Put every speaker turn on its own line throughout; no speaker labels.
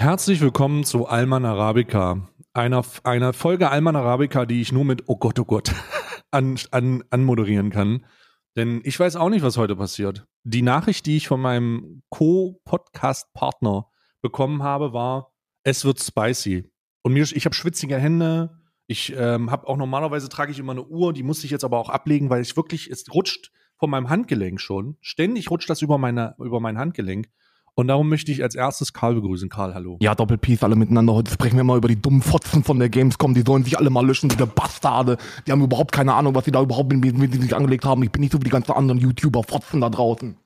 Herzlich willkommen zu Alman Arabica, einer, einer Folge Alman Arabica, die ich nur mit Oh Gott, oh Gott an, an, anmoderieren kann. Denn ich weiß auch nicht, was heute passiert. Die Nachricht, die ich von meinem Co-Podcast-Partner bekommen habe, war, es wird spicy. Und mir, ich habe schwitzige Hände. Ich ähm, habe auch normalerweise trage ich immer eine Uhr, die muss ich jetzt aber auch ablegen, weil ich wirklich, es rutscht von meinem Handgelenk schon. Ständig rutscht das über, meine, über mein Handgelenk. Und darum möchte ich als erstes Karl begrüßen. Karl, hallo.
Ja, Doppelpiece, alle miteinander. Heute sprechen wir mal über die dummen Fotzen von der Gamescom. Die sollen sich alle mal löschen, diese Bastarde. Die haben überhaupt keine Ahnung, was sie da überhaupt mit, mit, sich angelegt haben. Ich bin nicht so wie die ganzen anderen YouTuber-Fotzen da draußen.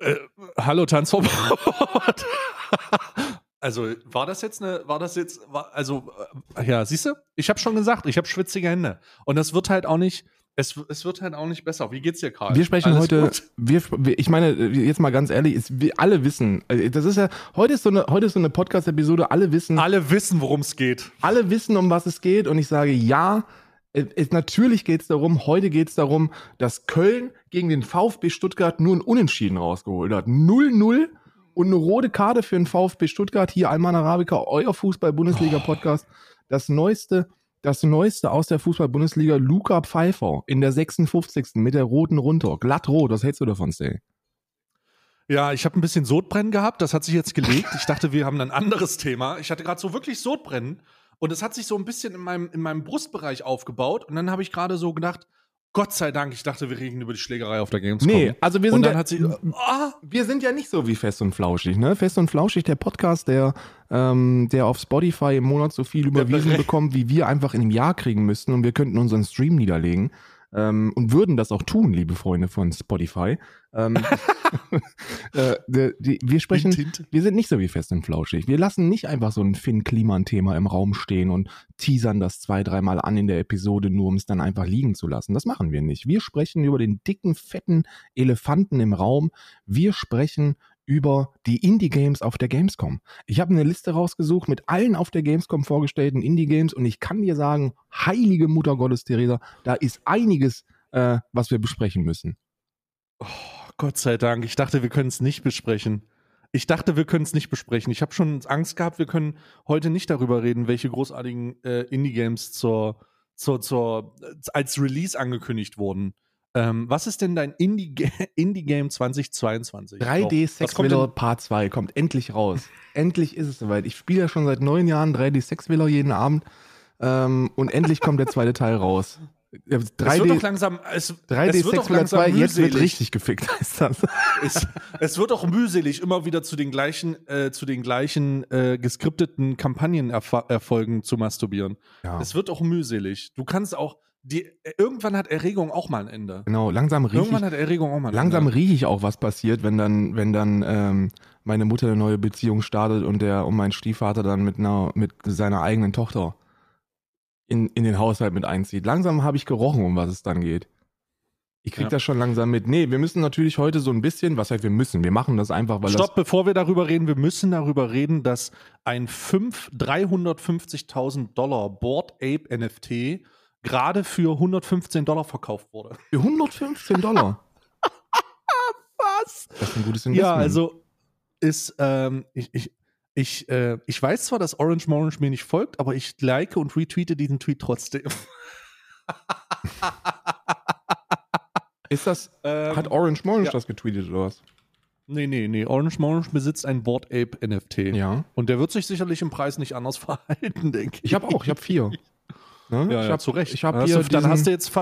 Äh, hallo, Tanzverbot. also, war das jetzt eine, war das jetzt, war, also, äh, ja, siehst du? Ich habe schon gesagt, ich habe schwitzige Hände. Und das wird halt auch nicht, es, es, wird halt auch nicht besser. Wie geht's dir, Karl?
Wir sprechen Alles heute, wir, ich meine, jetzt mal ganz ehrlich, ist, wir alle wissen, äh, das ist ja, heute ist so eine, heute ist so eine Podcast-Episode, alle wissen.
Alle wissen, worum es geht.
Alle wissen, um was es geht und ich sage ja, es, natürlich geht es darum, heute geht es darum, dass Köln gegen den VfB Stuttgart nur ein Unentschieden rausgeholt hat. 0-0 und eine rote Karte für den VfB Stuttgart. Hier Alman Arabica, euer Fußball-Bundesliga-Podcast. Das neueste das Neueste aus der Fußball-Bundesliga, Luca Pfeiffer in der 56. mit der roten runter. Glatt rot, was hältst du davon, Stay?
Ja, ich habe ein bisschen Sodbrennen gehabt, das hat sich jetzt gelegt. Ich dachte, wir haben ein anderes Thema. Ich hatte gerade so wirklich Sodbrennen und es hat sich so ein bisschen in meinem, in meinem Brustbereich aufgebaut und dann habe ich gerade so gedacht, Gott sei Dank, ich dachte, wir reden über die Schlägerei auf der Gamescom. Nee,
also wir sind, ja, sie, oh. wir sind ja nicht so wie Fest und Flauschig, ne? Fest und Flauschig, der Podcast, der, ähm, der auf Spotify im Monat so viel überwiesen bekommt, wie wir einfach in einem Jahr kriegen müssten und wir könnten unseren Stream niederlegen ähm, und würden das auch tun, liebe Freunde von Spotify. Ähm, äh, die, die, wir sprechen, wir sind nicht so wie fest und flauschig. Wir lassen nicht einfach so ein Finn-Kliman-Thema im Raum stehen und teasern das zwei, dreimal an in der Episode, nur um es dann einfach liegen zu lassen. Das machen wir nicht. Wir sprechen über den dicken, fetten Elefanten im Raum. Wir sprechen über die Indie-Games auf der Gamescom. Ich habe eine Liste rausgesucht mit allen auf der Gamescom vorgestellten Indie-Games und ich kann dir sagen, heilige Mutter Gottes, Theresa, da ist einiges, äh, was wir besprechen müssen.
Oh, Gott sei Dank. Ich dachte, wir können es nicht besprechen. Ich dachte, wir können es nicht besprechen. Ich habe schon Angst gehabt, wir können heute nicht darüber reden, welche großartigen äh, Indie-Games zur, zur, zur, als Release angekündigt wurden. Ähm, was ist denn dein Indie-Game Indie 2022?
3D Sex Willer Part 2 kommt endlich raus. endlich ist es soweit. Ich spiele ja schon seit neun Jahren 3D Sex Willer jeden Abend ähm, und endlich kommt der zweite Teil raus.
3D, es wird doch langsam, es,
3D es wird doch langsam 2, jetzt wird richtig gefickt, heißt das.
es, es, wird auch mühselig, immer wieder zu den gleichen, äh, zu den gleichen äh, geskripteten Kampagnenerfolgen zu masturbieren. Ja. Es wird auch mühselig. Du kannst auch, die, irgendwann hat Erregung auch mal ein Ende.
Genau, langsam rieche
Irgendwann hat Erregung auch mal ein
Langsam rieche ich auch, was passiert, wenn dann, wenn dann ähm, meine Mutter eine neue Beziehung startet und der und mein Stiefvater dann mit einer, mit seiner eigenen Tochter in, in den Haushalt mit einzieht. Langsam habe ich gerochen, um was es dann geht. Ich krieg ja. das schon langsam mit. Nee, wir müssen natürlich heute so ein bisschen, was heißt wir müssen, wir machen das einfach, weil
Stopp, bevor wir darüber reden, wir müssen darüber reden, dass ein 350.000 Dollar Board Ape NFT gerade für 115 Dollar verkauft wurde.
Für 115 Dollar?
Was?
Das ist ein gutes Investment.
Ja, also ist, ähm, ich, ich, ich, äh, ich weiß zwar, dass Orange Morange mir nicht folgt, aber ich like und retweete diesen Tweet trotzdem.
ist das, ähm, hat Orange Morange ja. das getweetet oder was?
Nee, nee, nee. Orange Morange besitzt ein Board Ape NFT.
Ja.
Und der wird sich sicherlich im Preis nicht anders verhalten, denke ich.
Ich habe auch, ich habe vier.
Ne? Ja, ich ja, hab, zu Recht.
Ich hab hier
dann hast du jetzt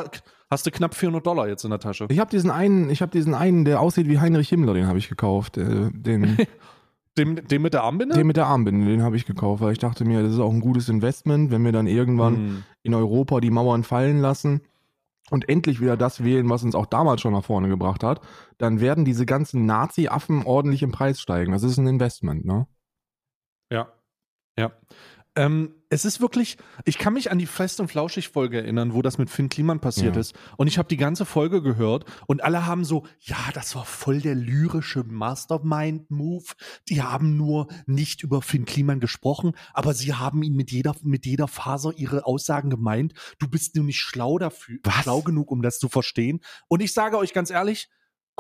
hast du knapp 400 Dollar jetzt in der Tasche.
Ich habe diesen einen, ich habe diesen einen, der aussieht wie Heinrich Himmler, den habe ich gekauft. Äh, den,
den, den mit der Armbinde?
Den mit der Armbinde, den habe ich gekauft, weil ich dachte mir, das ist auch ein gutes Investment, wenn wir dann irgendwann hm. in Europa die Mauern fallen lassen und endlich wieder das wählen, was uns auch damals schon nach vorne gebracht hat, dann werden diese ganzen Nazi-Affen ordentlich im Preis steigen. Das ist ein Investment, ne?
Ja. Ja. Ähm, es ist wirklich, ich kann mich an die Fest- und Flauschig-Folge erinnern, wo das mit Finn Kliman passiert ja. ist. Und ich habe die ganze Folge gehört und alle haben so, ja, das war voll der lyrische Mastermind-Move. Die haben nur nicht über Finn Kliman gesprochen, aber sie haben ihn mit jeder, mit jeder Faser ihre Aussagen gemeint. Du bist nur nicht schlau dafür, Was? schlau genug, um das zu verstehen. Und ich sage euch ganz ehrlich,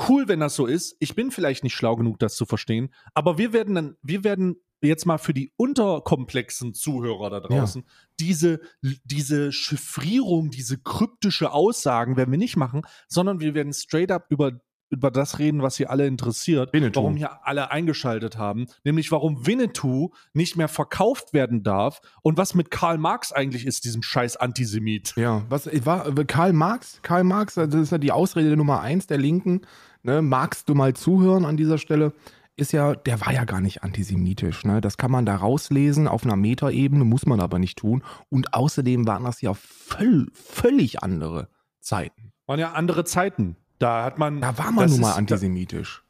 Cool, wenn das so ist. Ich bin vielleicht nicht schlau genug, das zu verstehen. Aber wir werden dann, wir werden jetzt mal für die unterkomplexen Zuhörer da draußen, ja. diese, diese Chiffrierung, diese kryptische Aussagen werden wir nicht machen, sondern wir werden straight up über über das reden, was hier alle interessiert, Winnetou. warum hier alle eingeschaltet haben, nämlich warum Winnetou nicht mehr verkauft werden darf und was mit Karl Marx eigentlich ist, diesem scheiß Antisemit.
Ja, was war Karl Marx? Karl Marx, das ist ja die Ausrede Nummer eins der Linken. Ne? Magst du mal zuhören an dieser Stelle? Ist ja, der war ja gar nicht antisemitisch. Ne? Das kann man da rauslesen auf einer Metaebene, muss man aber nicht tun. Und außerdem waren das ja völ völlig andere Zeiten.
Waren ja andere Zeiten. Da hat man.
Da war man nun mal antisemitisch.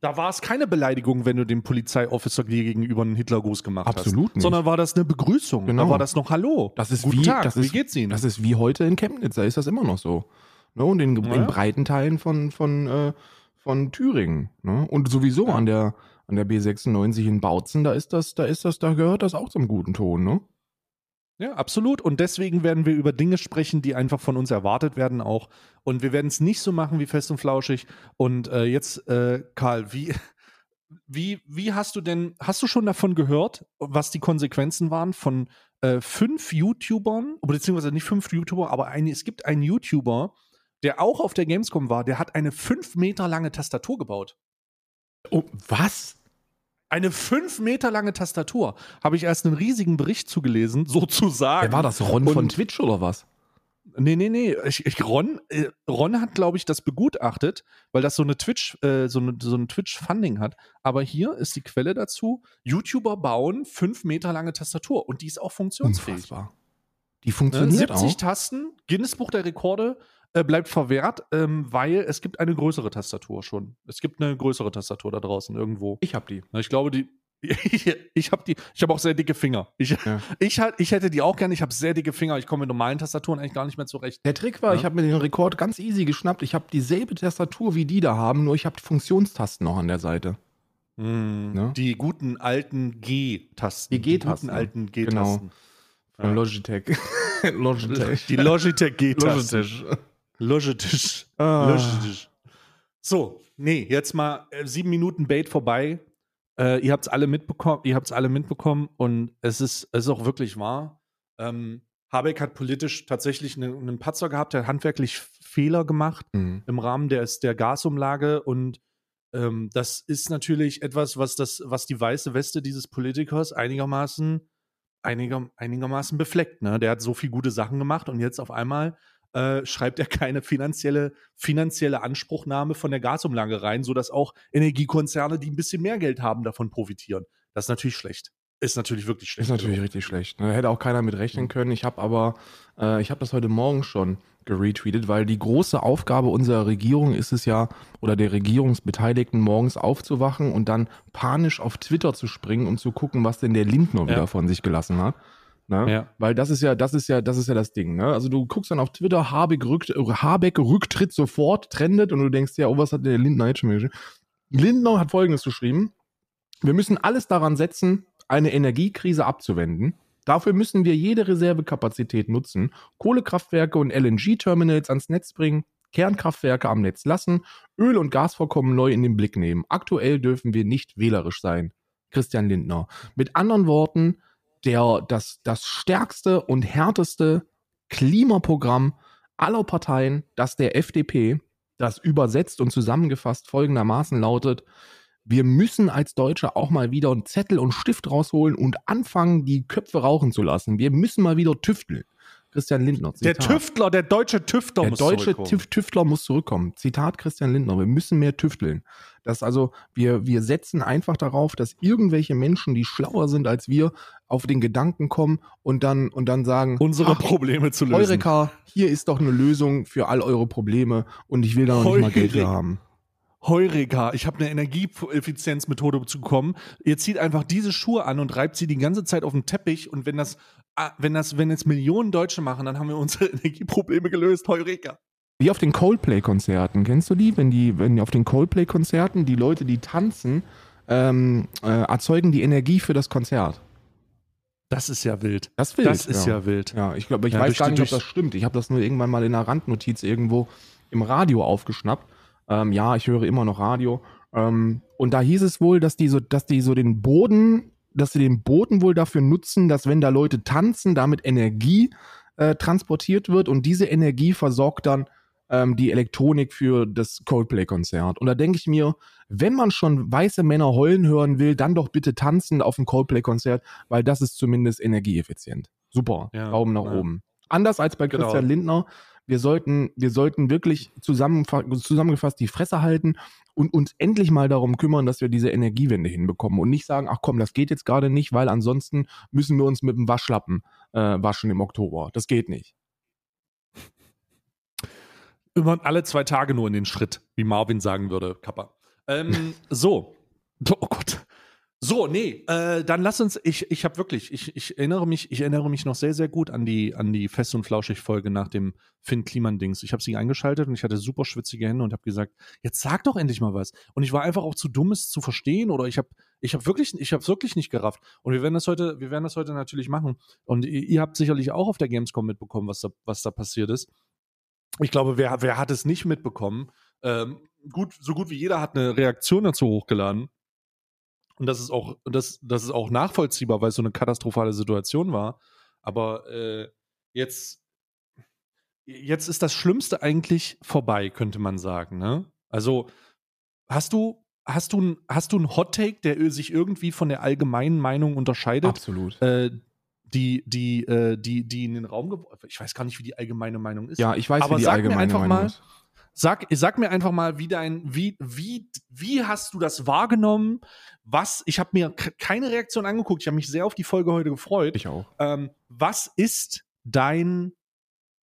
Da, da, war es keine Beleidigung, wenn du dem Polizeiofficer gegenüber einen Hitlergruß gemacht
Absolut hast. Absolut nicht.
Sondern war das eine Begrüßung. Genau. Da war das noch Hallo.
Das ist Guten wie, Tag,
wie geht's Ihnen?
Das ist wie heute in Chemnitz, da ist das immer noch so. Ne? Und in, ja. in breiten Teilen von, von, äh, von Thüringen. Ne? Und sowieso an der an der B96 in Bautzen, da ist das, da ist das, da gehört das auch zum guten Ton, ne?
Ja, absolut. Und deswegen werden wir über Dinge sprechen, die einfach von uns erwartet werden auch. Und wir werden es nicht so machen wie fest und flauschig. Und äh, jetzt, äh, Karl, wie, wie, wie hast du denn, hast du schon davon gehört, was die Konsequenzen waren von äh, fünf YouTubern, beziehungsweise nicht fünf YouTuber, aber ein, es gibt einen YouTuber, der auch auf der Gamescom war, der hat eine fünf Meter lange Tastatur gebaut.
Oh, was?
Eine fünf Meter lange Tastatur. Habe ich erst einen riesigen Bericht zugelesen, sozusagen.
Wer war das? Ron Und, von Twitch oder was?
Nee, nee, nee. Ich, ich, Ron, äh, Ron hat, glaube ich, das begutachtet, weil das so eine Twitch, äh, so, eine, so ein Twitch-Funding hat. Aber hier ist die Quelle dazu: YouTuber bauen fünf Meter lange Tastatur und die ist auch funktionsfähig. Unfassbar.
Die funktioniert ne? 70
auch. 70 Tasten, Guinness Buch der Rekorde, äh, bleibt verwehrt, ähm, weil es gibt eine größere Tastatur schon. Es gibt eine größere Tastatur da draußen irgendwo.
Ich habe die.
Ich glaube, die. ich habe die. Ich habe auch sehr dicke Finger. Ich, ja. ich, ich hätte die auch gerne. Ich habe sehr dicke Finger. Ich komme mit normalen Tastaturen eigentlich gar nicht mehr zurecht.
Der Trick war, ja? ich habe mir den Rekord ganz easy geschnappt. Ich habe dieselbe Tastatur wie die da haben, nur ich habe die Funktionstasten noch an der Seite.
Mm, ja? Die guten alten G-Tasten.
Die G-Tasten.
Die guten alten G-Tasten.
Genau. Von Logitech.
Logitech. Die Logitech G-Tasten. Logitech. Logitisch. Ah. Logitisch. So, nee, jetzt mal äh, sieben Minuten Bait vorbei. Äh, ihr habt es alle mitbekommen, ihr habt es alle mitbekommen und es ist, es ist auch wirklich wahr. Ähm, Habeck hat politisch tatsächlich einen, einen Patzer gehabt, der hat handwerklich Fehler gemacht mhm. im Rahmen der, der Gasumlage und ähm, das ist natürlich etwas, was das, was die weiße Weste dieses Politikers einigermaßen, einiger, einigermaßen befleckt. Ne? Der hat so viel gute Sachen gemacht und jetzt auf einmal äh, schreibt er keine finanzielle, finanzielle Anspruchnahme von der Gasumlage rein, sodass auch Energiekonzerne, die ein bisschen mehr Geld haben, davon profitieren. Das ist natürlich schlecht. Ist natürlich wirklich schlecht.
Ist natürlich richtig schlecht. Da ne? hätte auch keiner mit rechnen mhm. können. Ich habe aber, äh, ich habe das heute Morgen schon geretweetet, weil die große Aufgabe unserer Regierung ist es ja, oder der Regierungsbeteiligten morgens aufzuwachen und dann panisch auf Twitter zu springen, um zu gucken, was denn der Lindner ja. wieder von sich gelassen hat. Ne? Ja. Weil das ist ja, das ist ja, das ist ja das Ding. Ne? Also du guckst dann auf Twitter, Habeck, rückt, Habeck Rücktritt sofort, trendet und du denkst ja, oh, was hat der Lindner jetzt schon geschrieben? Lindner hat folgendes geschrieben. Wir müssen alles daran setzen, eine Energiekrise abzuwenden. Dafür müssen wir jede Reservekapazität nutzen, Kohlekraftwerke und LNG-Terminals ans Netz bringen, Kernkraftwerke am Netz lassen, Öl- und Gasvorkommen neu in den Blick nehmen. Aktuell dürfen wir nicht wählerisch sein. Christian Lindner. Mit anderen Worten, der, das, das stärkste und härteste Klimaprogramm aller Parteien, das der FDP, das übersetzt und zusammengefasst folgendermaßen lautet, wir müssen als Deutsche auch mal wieder einen Zettel und Stift rausholen und anfangen, die Köpfe rauchen zu lassen. Wir müssen mal wieder tüfteln. Christian Lindner.
Zitat. Der Tüftler, der deutsche Tüftler
der muss deutsche zurückkommen. Der deutsche Tüftler muss zurückkommen. Zitat Christian Lindner. Wir müssen mehr tüfteln. Das also, wir, wir setzen einfach darauf, dass irgendwelche Menschen, die schlauer sind als wir, auf den Gedanken kommen und dann, und dann sagen,
unsere ach, Probleme zu lösen.
Eureka, hier ist doch eine Lösung für all eure Probleme und ich will da noch Heureka. nicht mal Geld für haben.
Heureka, ich habe eine Energieeffizienzmethode bekommen. Ihr zieht einfach diese Schuhe an und reibt sie die ganze Zeit auf den Teppich und wenn das, wenn das, wenn jetzt Millionen Deutsche machen, dann haben wir unsere Energieprobleme gelöst. Heureka.
Wie auf den Coldplay-Konzerten, kennst du die? Wenn die, wenn auf den Coldplay-Konzerten die Leute, die tanzen, ähm, äh, erzeugen die Energie für das Konzert.
Das ist ja wild.
Das,
wild, das ist ja. ja wild.
Ja, ich glaube, ich ja, weiß gar nicht, ob das stimmt. Ich habe das nur irgendwann mal in einer Randnotiz irgendwo im Radio aufgeschnappt. Ähm, ja, ich höre immer noch Radio. Ähm, und da hieß es wohl, dass die so, dass die so den Boden, dass sie den Boden wohl dafür nutzen, dass wenn da Leute tanzen, damit Energie äh, transportiert wird und diese Energie versorgt dann ähm, die Elektronik für das Coldplay-Konzert. Und da denke ich mir, wenn man schon weiße Männer heulen hören will, dann doch bitte tanzen auf dem Coldplay-Konzert, weil das ist zumindest energieeffizient. Super, ja, Daumen nach ja. oben. Anders als bei genau. Christian genau. Lindner. Wir sollten, wir sollten wirklich zusammengefasst die Fresse halten und uns endlich mal darum kümmern, dass wir diese Energiewende hinbekommen und nicht sagen, ach komm, das geht jetzt gerade nicht, weil ansonsten müssen wir uns mit dem Waschlappen äh, waschen im Oktober. Das geht nicht.
Immer alle zwei Tage nur in den Schritt, wie Marvin sagen würde, Kappa. Ähm, so. Oh Gott. So, nee, äh, dann lass uns, ich, ich habe wirklich, ich, ich erinnere mich, ich erinnere mich noch sehr, sehr gut an die, an die Fest- und Flauschig-Folge nach dem Finn Kliman-Dings. Ich habe sie eingeschaltet und ich hatte super schwitzige Hände und habe gesagt, jetzt sag doch endlich mal was. Und ich war einfach auch zu dumm, es zu verstehen oder ich habe ich habe wirklich, ich habe wirklich nicht gerafft. Und wir werden das heute, wir werden das heute natürlich machen. Und ihr, ihr habt sicherlich auch auf der Gamescom mitbekommen, was da, was da passiert ist. Ich glaube, wer, wer hat es nicht mitbekommen? Ähm, gut, so gut wie jeder hat eine Reaktion dazu hochgeladen. Und das ist auch, das, das ist auch nachvollziehbar, weil es so eine katastrophale Situation war. Aber äh, jetzt, jetzt ist das Schlimmste eigentlich vorbei, könnte man sagen. Ne? Also hast du, hast du, hast du einen Hot Take, der sich irgendwie von der allgemeinen Meinung unterscheidet?
Absolut.
Äh, die, die, äh, die, die in den Raum geworfen. Ich weiß gar nicht, wie die allgemeine Meinung ist.
Ja, ich weiß, Aber wie die allgemeine Meinung
mal,
ist.
Sag, sag mir einfach mal, wie dein, wie, wie, wie hast du das wahrgenommen? Was, ich habe mir keine Reaktion angeguckt, ich habe mich sehr auf die Folge heute gefreut.
Ich auch.
Ähm, was ist dein,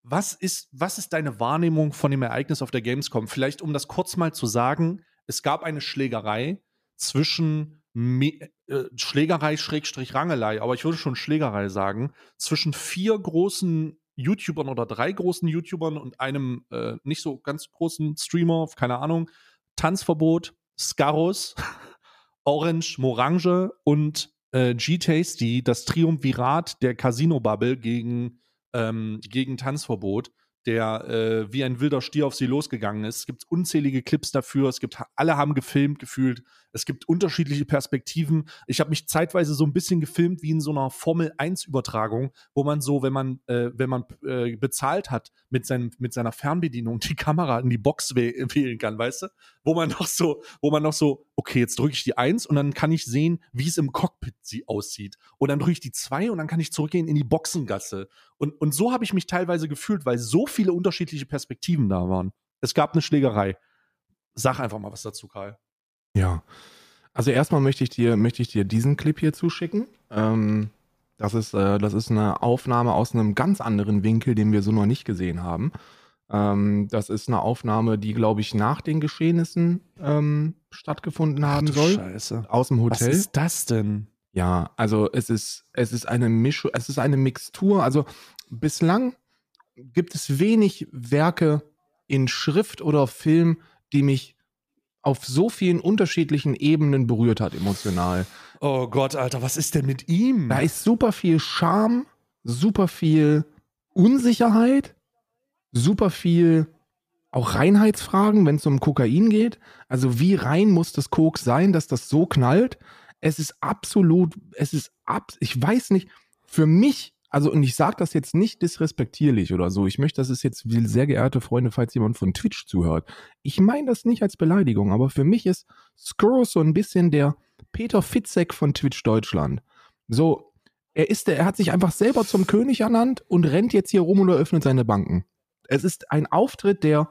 was ist, was ist deine Wahrnehmung von dem Ereignis auf der Gamescom? Vielleicht, um das kurz mal zu sagen, es gab eine Schlägerei zwischen Me äh, Schlägerei Schrägstrich Rangelei, aber ich würde schon Schlägerei sagen, zwischen vier großen YouTubern oder drei großen YouTubern und einem äh, nicht so ganz großen Streamer, keine Ahnung, Tanzverbot, Scarus, Orange, Morange und äh, G-Tasty, das Triumvirat der Casino-Bubble gegen, ähm, gegen Tanzverbot der äh, wie ein wilder Stier auf sie losgegangen ist. Es gibt unzählige Clips dafür. Es gibt, alle haben gefilmt gefühlt. Es gibt unterschiedliche Perspektiven. Ich habe mich zeitweise so ein bisschen gefilmt wie in so einer Formel 1 Übertragung, wo man so, wenn man, äh, wenn man äh, bezahlt hat mit, seinem, mit seiner Fernbedienung, die Kamera in die Box wählen kann, weißt du? Wo man noch so, wo man noch so, okay, jetzt drücke ich die 1 und dann kann ich sehen, wie es im Cockpit sie aussieht. Und dann drücke ich die 2 und dann kann ich zurückgehen in die Boxengasse. Und, und so habe ich mich teilweise gefühlt, weil so viele unterschiedliche Perspektiven da waren. Es gab eine Schlägerei. Sag einfach mal was dazu, Karl.
Ja. Also erstmal möchte ich dir, möchte ich dir diesen Clip hier zuschicken. Ähm, das, ist, äh, das ist eine Aufnahme aus einem ganz anderen Winkel, den wir so noch nicht gesehen haben. Ähm, das ist eine Aufnahme, die, glaube ich, nach den Geschehnissen ähm, stattgefunden haben soll.
Scheiße.
Aus dem Hotel.
Was ist das denn?
Ja, also es ist, es ist eine Mischung, es ist eine Mixtur. Also bislang gibt es wenig Werke in Schrift oder Film, die mich auf so vielen unterschiedlichen Ebenen berührt hat, emotional.
Oh Gott, Alter, was ist denn mit ihm?
Da ist super viel Charme, super viel Unsicherheit, super viel auch Reinheitsfragen, wenn es um Kokain geht. Also wie rein muss das Koks sein, dass das so knallt? Es ist absolut, es ist ab, ich weiß nicht, für mich, also und ich sage das jetzt nicht disrespektierlich oder so, ich möchte, dass es jetzt, sehr geehrte Freunde, falls jemand von Twitch zuhört, ich meine das nicht als Beleidigung, aber für mich ist Skurrus so ein bisschen der Peter Fitzek von Twitch Deutschland. So, er ist der, er hat sich einfach selber zum König ernannt und rennt jetzt hier rum und eröffnet seine Banken. Es ist ein Auftritt, der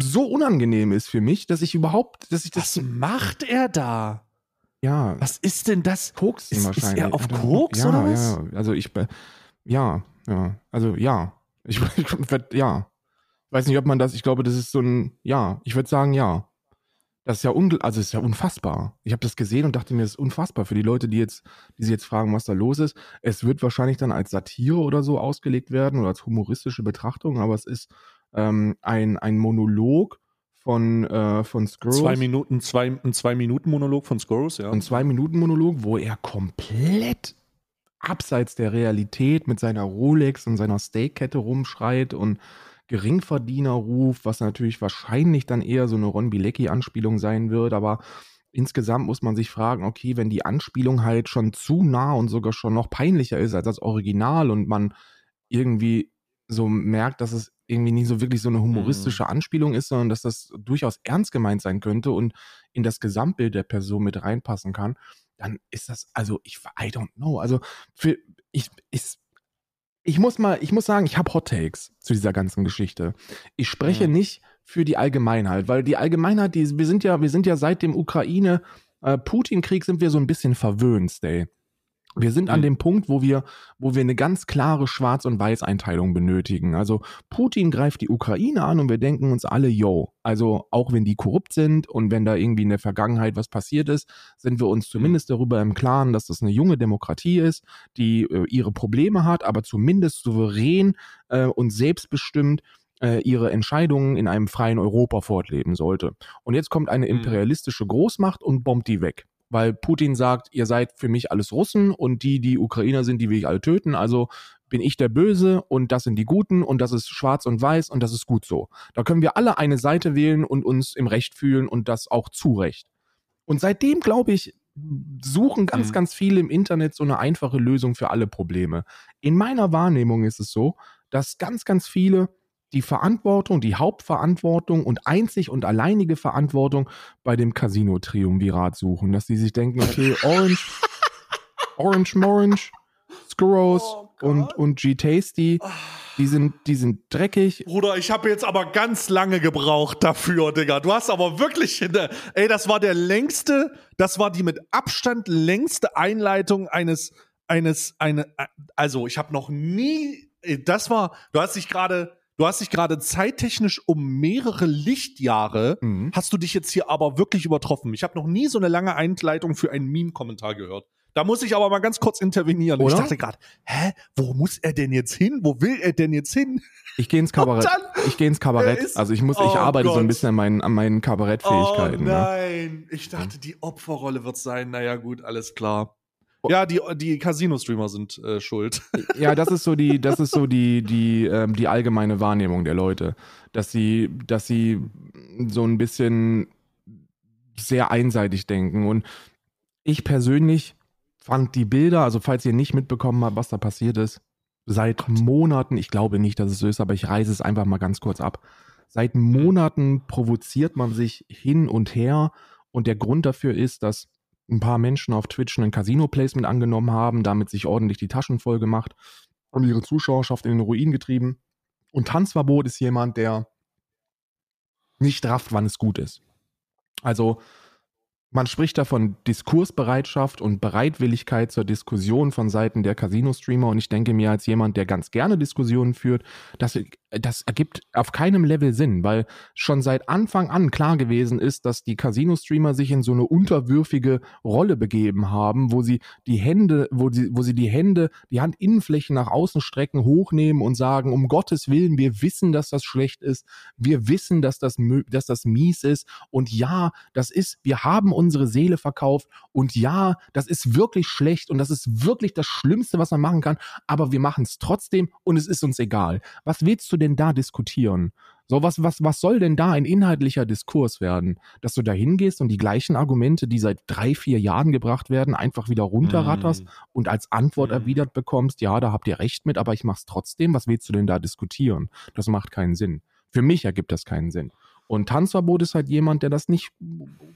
so unangenehm ist für mich, dass ich überhaupt, dass ich das.
Was macht er da?
Ja.
Was ist denn das?
Koks
ist,
wahrscheinlich. Ist
er auf Koks
ja,
oder was?
Ja, also ich, ja, ja, also ja. Ich, ich ja. Ich weiß nicht, ob man das, ich glaube, das ist so ein, ja, ich würde sagen, ja. Das ist ja, un, also ist ja unfassbar. Ich habe das gesehen und dachte mir, das ist unfassbar für die Leute, die jetzt, die sich jetzt fragen, was da los ist. Es wird wahrscheinlich dann als Satire oder so ausgelegt werden oder als humoristische Betrachtung, aber es ist ähm, ein, ein Monolog von, äh, von Skurrus.
Zwei Minuten, zwei, ein Zwei-Minuten-Monolog von Skurrus, ja.
Ein Zwei-Minuten-Monolog, wo er komplett abseits der Realität mit seiner Rolex und seiner Steakkette rumschreit und Geringverdienerruf, was natürlich wahrscheinlich dann eher so eine Ron Bilecki-Anspielung sein wird, aber insgesamt muss man sich fragen, okay, wenn die Anspielung halt schon zu nah und sogar schon noch peinlicher ist als das Original und man irgendwie so merkt, dass es irgendwie nicht so wirklich so eine humoristische mhm. Anspielung ist, sondern dass das durchaus ernst gemeint sein könnte und in das Gesamtbild der Person mit reinpassen kann, dann ist das, also ich, I don't know. Also für, ich, ich, ich muss mal, ich muss sagen, ich habe Hot Takes zu dieser ganzen Geschichte. Ich spreche ja. nicht für die Allgemeinheit, weil die Allgemeinheit, die, wir sind ja, wir sind ja seit dem Ukraine-Putin-Krieg äh, sind wir so ein bisschen verwöhnt, Stay. Wir sind an mhm. dem Punkt, wo wir, wo wir eine ganz klare Schwarz- und Weiß-Einteilung benötigen. Also Putin greift die Ukraine an und wir denken uns alle, yo, also auch wenn die korrupt sind und wenn da irgendwie in der Vergangenheit was passiert ist, sind wir uns mhm. zumindest darüber im Klaren, dass das eine junge Demokratie ist, die äh, ihre Probleme hat, aber zumindest souverän äh, und selbstbestimmt äh, ihre Entscheidungen in einem freien Europa fortleben sollte. Und jetzt kommt eine mhm. imperialistische Großmacht und bombt die weg weil Putin sagt, ihr seid für mich alles Russen und die, die Ukrainer sind, die will ich alle töten. Also bin ich der Böse und das sind die Guten und das ist schwarz und weiß und das ist gut so. Da können wir alle eine Seite wählen und uns im Recht fühlen und das auch zu Recht. Und seitdem, glaube ich, suchen ganz, mhm. ganz viele im Internet so eine einfache Lösung für alle Probleme. In meiner Wahrnehmung ist es so, dass ganz, ganz viele die Verantwortung, die Hauptverantwortung und einzig und alleinige Verantwortung bei dem Casino-Triumvirat suchen, dass sie sich denken, okay, Orange, Orange Morange, Skurros oh und, und G-Tasty, die sind, die sind dreckig.
Bruder, ich habe jetzt aber ganz lange gebraucht dafür, Digga. Du hast aber wirklich, ey, das war der längste, das war die mit Abstand längste Einleitung eines, eines, eine, also ich habe noch nie, das war, du hast dich gerade Du hast dich gerade zeittechnisch um mehrere Lichtjahre, mhm. hast du dich jetzt hier aber wirklich übertroffen. Ich habe noch nie so eine lange Einleitung für einen Meme-Kommentar gehört. Da muss ich aber mal ganz kurz intervenieren. Oder? Ich dachte gerade, hä, wo muss er denn jetzt hin? Wo will er denn jetzt hin?
Ich gehe ins Kabarett. Dann, ich gehe ins Kabarett. Ist, also ich muss, ich oh arbeite Gott. so ein bisschen an meinen, an meinen Kabarettfähigkeiten.
Oh nein, ne? ich dachte, die Opferrolle wird sein. Naja, gut, alles klar. Ja, die, die Casino-Streamer sind äh, schuld.
Ja, das ist so die, das ist so die, die, ähm, die allgemeine Wahrnehmung der Leute. Dass sie, dass sie so ein bisschen sehr einseitig denken. Und ich persönlich fand die Bilder, also falls ihr nicht mitbekommen habt, was da passiert ist, seit Gott. Monaten, ich glaube nicht, dass es so ist, aber ich reise es einfach mal ganz kurz ab. Seit Monaten provoziert man sich hin und her und der Grund dafür ist, dass ein paar Menschen auf Twitch ein Casino-Placement angenommen haben, damit sich ordentlich die Taschen voll gemacht und ihre Zuschauerschaft in den Ruin getrieben. Und Tanzverbot ist jemand, der nicht rafft, wann es gut ist. Also man spricht da von Diskursbereitschaft und Bereitwilligkeit zur Diskussion von Seiten der Casino-Streamer. Und ich denke mir als jemand, der ganz gerne Diskussionen führt, das, das ergibt auf keinem Level Sinn, weil schon seit Anfang an klar gewesen ist, dass die Casino-Streamer sich in so eine unterwürfige Rolle begeben haben, wo sie die Hände, wo sie, wo sie die Hände, die Handinnenflächen nach außen strecken, hochnehmen und sagen, um Gottes Willen, wir wissen, dass das schlecht ist, wir wissen, dass das, dass das mies ist. Und ja, das ist, wir haben unsere Seele verkauft und ja, das ist wirklich schlecht und das ist wirklich das Schlimmste, was man machen kann, aber wir machen es trotzdem und es ist uns egal. Was willst du denn da diskutieren? So, was, was, was soll denn da ein inhaltlicher Diskurs werden? Dass du da hingehst und die gleichen Argumente, die seit drei, vier Jahren gebracht werden, einfach wieder runterratterst mm. und als Antwort mm. erwidert bekommst, ja, da habt ihr recht mit, aber ich mach's trotzdem. Was willst du denn da diskutieren? Das macht keinen Sinn. Für mich ergibt das keinen Sinn. Und Tanzverbot ist halt jemand, der das nicht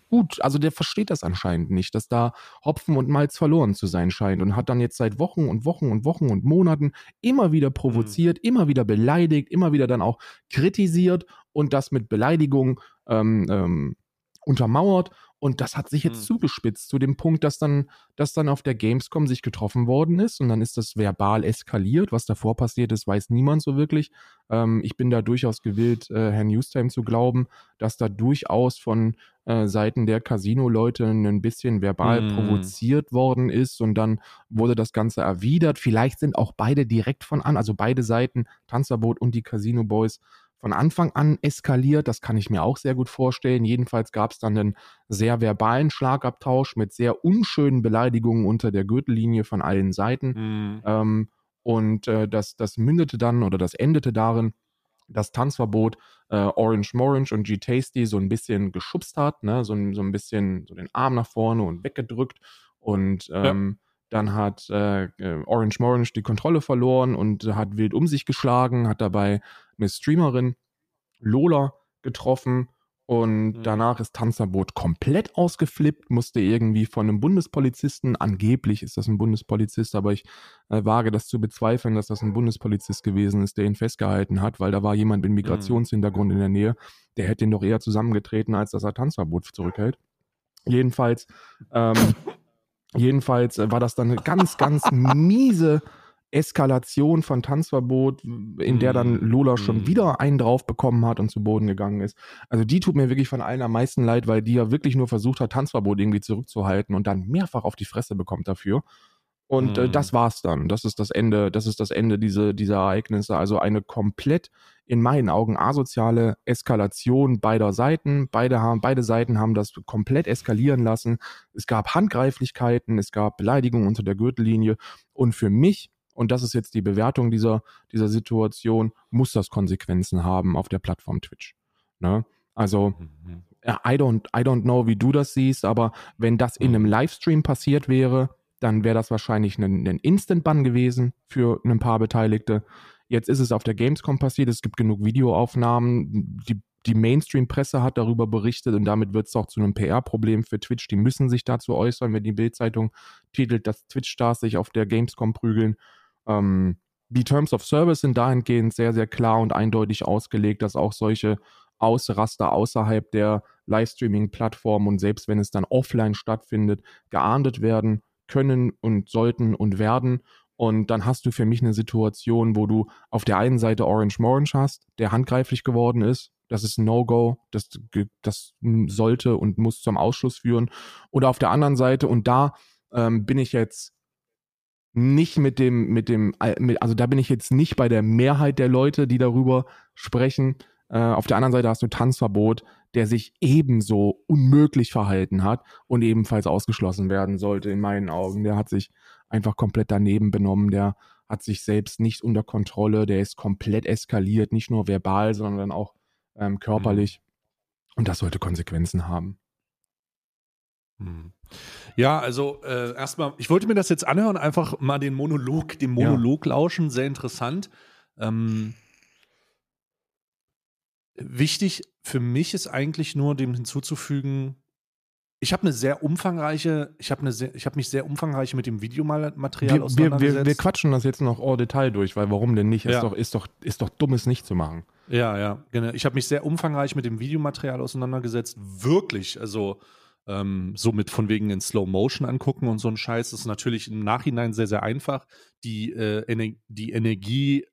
gut, also der versteht das anscheinend nicht, dass da Hopfen und Malz verloren zu sein scheint und hat dann jetzt seit Wochen und Wochen und Wochen und Monaten immer wieder provoziert, mhm. immer wieder beleidigt, immer wieder dann auch kritisiert und das mit Beleidigung ähm, ähm, untermauert und das hat sich jetzt mhm. zugespitzt zu dem Punkt, dass dann, dass dann auf der Gamescom sich getroffen worden ist und dann ist das verbal eskaliert. Was davor passiert ist, weiß niemand so wirklich. Ähm, ich bin da durchaus gewillt, äh, Herrn Newstime zu glauben, dass da durchaus von äh, Seiten der Casino-Leute ein bisschen verbal mhm. provoziert worden ist und dann wurde das Ganze erwidert. Vielleicht sind auch beide direkt von an, also beide Seiten, Tanzverbot und die Casino Boys, von Anfang an eskaliert. Das kann ich mir auch sehr gut vorstellen. Jedenfalls gab es dann einen sehr verbalen Schlagabtausch mit sehr unschönen Beleidigungen unter der Gürtellinie von allen Seiten. Mhm. Ähm, und äh, das, das mündete dann oder das endete darin, das Tanzverbot äh, Orange Morange und G-Tasty so ein bisschen geschubst hat, ne? so, so ein bisschen so den Arm nach vorne und weggedrückt. Und ähm, ja. Dann hat äh, äh, Orange Morange die Kontrolle verloren und hat wild um sich geschlagen, hat dabei eine Streamerin, Lola, getroffen und mhm. danach ist Tanzverbot komplett ausgeflippt, musste irgendwie von einem Bundespolizisten, angeblich ist das ein Bundespolizist, aber ich äh, wage das zu bezweifeln, dass das ein Bundespolizist gewesen ist, der ihn festgehalten hat, weil da war jemand mit mhm. Migrationshintergrund mhm. in der Nähe, der hätte ihn doch eher zusammengetreten, als dass er Tanzverbot zurückhält. Jedenfalls, ähm, jedenfalls war das dann eine ganz, ganz miese Eskalation von Tanzverbot, in der dann mhm. Lola schon mm. wieder einen drauf bekommen hat und zu Boden gegangen ist. Also die tut mir wirklich von allen am meisten leid, weil die ja wirklich nur versucht hat, Tanzverbot irgendwie zurückzuhalten und dann mehrfach auf die Fresse bekommt dafür. Und mm. äh, das mhm. war's dann. Das ist das Ende, das ist das Ende diese, dieser Ereignisse. Also eine komplett in meinen Augen asoziale Eskalation beider Seiten. Beide haben, beide Seiten haben das komplett eskalieren lassen. Es gab Handgreiflichkeiten, es gab Beleidigungen unter der Gürtellinie. Und für mich und das ist jetzt die Bewertung dieser, dieser Situation, muss das Konsequenzen haben auf der Plattform Twitch. Ne? Also, mhm. I don't, I don't know, wie du das siehst, aber wenn das in einem mhm. Livestream passiert wäre, dann wäre das wahrscheinlich ein, ein Instant-Ban gewesen für ein paar Beteiligte. Jetzt ist es auf der Gamescom passiert, es gibt genug Videoaufnahmen, die, die Mainstream-Presse hat darüber berichtet und damit wird es auch zu einem PR-Problem für Twitch. Die müssen sich dazu äußern, wenn die Bild-Zeitung titelt, dass Twitch-Stars sich auf der Gamescom prügeln. Ähm, die Terms of Service sind dahingehend sehr, sehr klar und eindeutig ausgelegt, dass auch solche Ausraster außerhalb der Livestreaming-Plattform und selbst wenn es dann offline stattfindet, geahndet werden können und sollten und werden. Und dann hast du für mich eine Situation, wo du auf der einen Seite Orange Morange hast, der handgreiflich geworden ist. Das ist ein No-Go. Das, das sollte und muss zum Ausschluss führen. Oder auf der anderen Seite, und da ähm, bin ich jetzt nicht mit dem, mit dem, also da bin ich jetzt nicht bei der Mehrheit der Leute, die darüber sprechen. Äh, auf der anderen Seite hast du Tanzverbot, der sich ebenso unmöglich verhalten hat und ebenfalls ausgeschlossen werden sollte, in meinen Augen. Der hat sich einfach komplett daneben benommen, der hat sich selbst nicht unter Kontrolle, der ist komplett eskaliert, nicht nur verbal, sondern auch ähm, körperlich. Mhm. Und das sollte Konsequenzen haben.
Mhm. Ja, also äh, erstmal, ich wollte mir das jetzt anhören, einfach mal den Monolog, den Monolog ja. lauschen, sehr interessant. Ähm, wichtig für mich ist eigentlich nur, dem hinzuzufügen, ich habe eine sehr umfangreiche, ich habe eine ich habe mich sehr umfangreich mit dem Videomaterial
wir, auseinandergesetzt. Wir, wir, quatschen das jetzt noch au Detail durch, weil warum denn nicht? Ja. Ist doch ist doch ist doch dummes nicht zu machen.
Ja, ja, genau. Ich habe mich sehr umfangreich mit dem Videomaterial auseinandergesetzt, wirklich, also ähm, so mit von wegen in Slow Motion angucken und so ein Scheiß. Das ist natürlich im Nachhinein sehr, sehr einfach, die, äh, Ener die Energie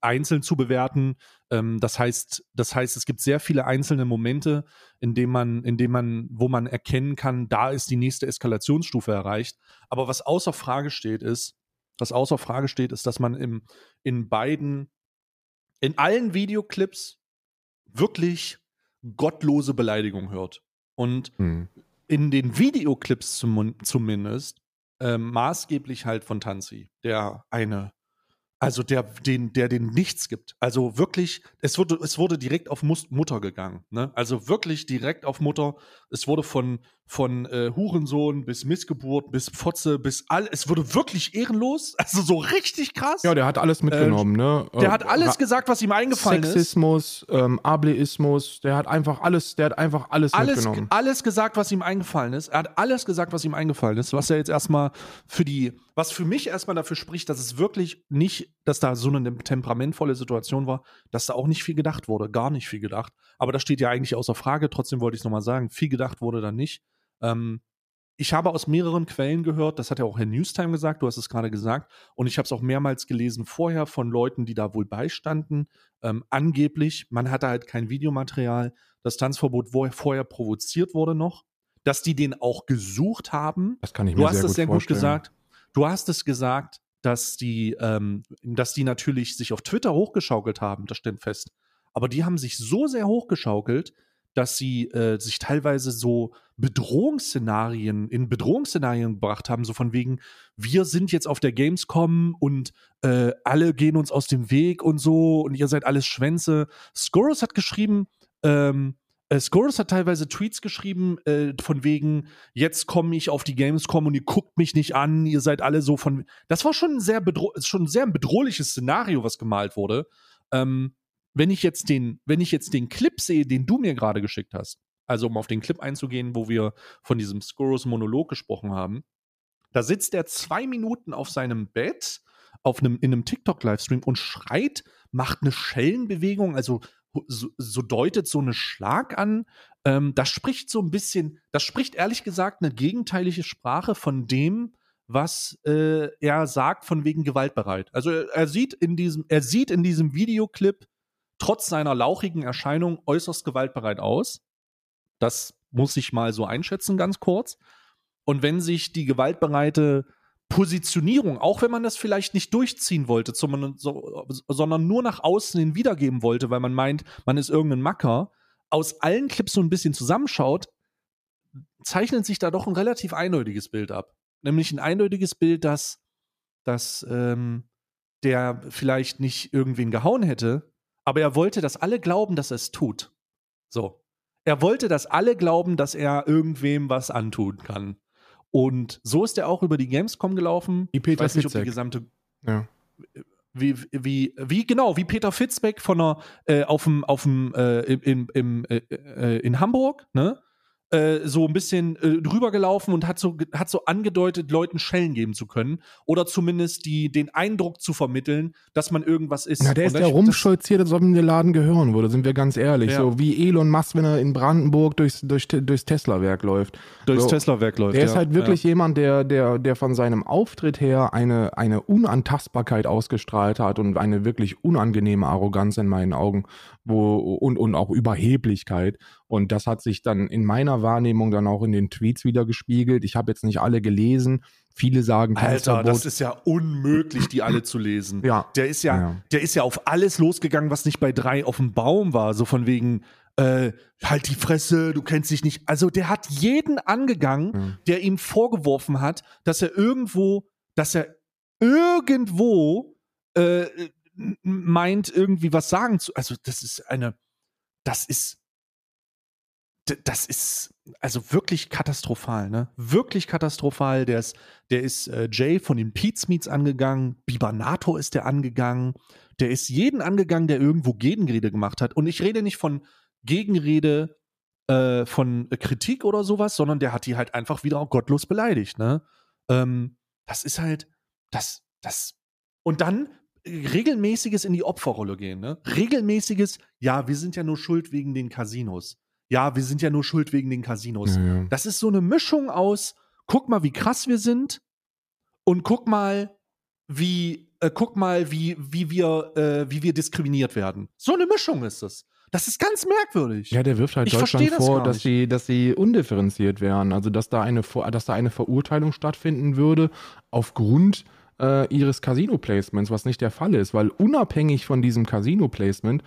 einzeln zu bewerten. Ähm, das heißt, das heißt, es gibt sehr viele einzelne Momente, in denen man, in denen man, wo man erkennen kann, da ist die nächste Eskalationsstufe erreicht. Aber was außer Frage steht, ist, was außer Frage steht, ist, dass man im, in beiden, in allen Videoclips wirklich gottlose Beleidigung hört. Und mhm. in den Videoclips zum, zumindest äh, maßgeblich halt von Tanzi, der eine also der, den, der den nichts gibt. Also wirklich, es wurde, es wurde direkt auf Mutter gegangen. Ne? Also wirklich direkt auf Mutter. Es wurde von, von äh, Hurensohn bis Missgeburt, bis Fotze, bis all. Es wurde wirklich ehrenlos. Also so richtig krass.
Ja, der hat alles mitgenommen, äh, ne?
Der hat alles gesagt, was ihm eingefallen
Sexismus, ist. Sexismus, ähm, Ableismus, der hat einfach alles, der hat einfach alles,
alles
mitgenommen.
Alles gesagt, was ihm eingefallen ist. Er hat alles gesagt, was ihm eingefallen ist. Was er jetzt erstmal für die, was für mich erstmal dafür spricht, dass es wirklich nicht, dass da so eine temperamentvolle Situation war, dass da auch nicht viel gedacht wurde. Gar nicht viel gedacht. Aber das steht ja eigentlich außer Frage. Trotzdem wollte ich es nochmal sagen. Viel gedacht wurde da nicht. Ähm, ich habe aus mehreren Quellen gehört, das hat ja auch Herr Newstime gesagt, du hast es gerade gesagt, und ich habe es auch mehrmals gelesen vorher von Leuten, die da wohl beistanden. Ähm, angeblich, man hatte halt kein Videomaterial, das Tanzverbot vorher provoziert wurde noch, dass die den auch gesucht haben.
Das kann ich mir
Du hast es sehr
vorstellen.
gut gesagt. Du hast es gesagt, dass die, ähm, dass die natürlich sich auf Twitter hochgeschaukelt haben, das stimmt fest. Aber die haben sich so sehr hochgeschaukelt, dass sie äh, sich teilweise so Bedrohungsszenarien, in Bedrohungsszenarien gebracht haben, so von wegen, wir sind jetzt auf der Gamescom und äh, alle gehen uns aus dem Weg und so und ihr seid alles Schwänze. Scorus hat geschrieben, ähm, äh, Scorus hat teilweise Tweets geschrieben, äh, von wegen, jetzt komme ich auf die Gamescom und ihr guckt mich nicht an, ihr seid alle so von. Das war schon ein sehr, schon ein sehr bedrohliches Szenario, was gemalt wurde. Ähm, wenn ich jetzt den, wenn ich jetzt den Clip sehe, den du mir gerade geschickt hast, also um auf den Clip einzugehen, wo wir von diesem Scorus-Monolog gesprochen haben, da sitzt er zwei Minuten auf seinem Bett auf einem, in einem TikTok-Livestream und schreit, macht eine Schellenbewegung, also so, so deutet so eine Schlag an. Ähm, das spricht so ein bisschen, das spricht ehrlich gesagt eine gegenteilige Sprache von dem, was äh, er sagt von wegen gewaltbereit. Also er, er, sieht in diesem, er sieht in diesem Videoclip trotz seiner lauchigen Erscheinung äußerst gewaltbereit aus. Das muss ich mal so einschätzen, ganz kurz. Und wenn sich die gewaltbereite Positionierung, auch wenn man das vielleicht nicht durchziehen wollte, sondern nur nach außen hin wiedergeben wollte, weil man meint, man ist irgendein Macker, aus allen Clips so ein bisschen zusammenschaut, zeichnet sich da doch ein relativ eindeutiges Bild ab. Nämlich ein eindeutiges Bild, dass, dass ähm, der vielleicht nicht irgendwen gehauen hätte, aber er wollte, dass alle glauben, dass er es tut. So. Er wollte, dass alle glauben, dass er irgendwem was antun kann. Und so ist er auch über die Gamescom gelaufen.
Wie Peter ich weiß nicht, ob
die gesamte. Ja. Wie, wie, wie, genau, wie Peter Fitzbeck von einer, äh, auf dem, auf dem, äh, im, im, äh, äh in Hamburg, ne? Äh, so ein bisschen äh, drüber gelaufen und hat so, hat so angedeutet, Leuten Schellen geben zu können. Oder zumindest die, den Eindruck zu vermitteln, dass man irgendwas ist.
Na, der ist ja rumstolziert, als ob ihm der Laden gehören würde, sind wir ganz ehrlich. Ja. So wie Elon Musk, wenn er in Brandenburg durchs, durch, durchs Tesla-Werk läuft.
Durchs
so,
Tesla-Werk läuft.
Der ja. ist halt wirklich ja. jemand, der, der, der von seinem Auftritt her eine, eine Unantastbarkeit ausgestrahlt hat und eine wirklich unangenehme Arroganz in meinen Augen wo, und, und auch Überheblichkeit. Und das hat sich dann in meiner Wahrnehmung dann auch in den Tweets wieder gespiegelt. Ich habe jetzt nicht alle gelesen. Viele sagen,
Alter, das ist ja unmöglich, die alle zu lesen.
Ja.
Der ist ja, ja, der ist ja auf alles losgegangen, was nicht bei drei auf dem Baum war. So von wegen, äh, halt die Fresse, du kennst dich nicht. Also der hat jeden angegangen, mhm. der ihm vorgeworfen hat, dass er irgendwo, dass er irgendwo äh, meint, irgendwie was sagen zu. Also, das ist eine, das ist das ist also wirklich katastrophal, ne? Wirklich katastrophal. Der ist, der ist äh, Jay von den Pete's Meets angegangen, Bibanato ist der angegangen, der ist jeden angegangen, der irgendwo Gegenrede gemacht hat. Und ich rede nicht von Gegenrede äh, von Kritik oder sowas, sondern der hat die halt einfach wieder auch gottlos beleidigt, ne? Ähm, das ist halt, das, das. Und dann regelmäßiges in die Opferrolle gehen, ne? Regelmäßiges, ja, wir sind ja nur schuld wegen den Casinos ja, wir sind ja nur schuld wegen den Casinos. Ja, ja. Das ist so eine Mischung aus, guck mal, wie krass wir sind und guck mal, wie, äh, guck mal, wie, wie wir, äh, wie wir diskriminiert werden. So eine Mischung ist es. Das ist ganz merkwürdig.
Ja, der wirft halt ich Deutschland vor, das dass sie, dass sie undifferenziert wären. Also, dass da eine, dass da eine Verurteilung stattfinden würde aufgrund äh, ihres Casino-Placements, was nicht der Fall ist. Weil unabhängig von diesem Casino-Placement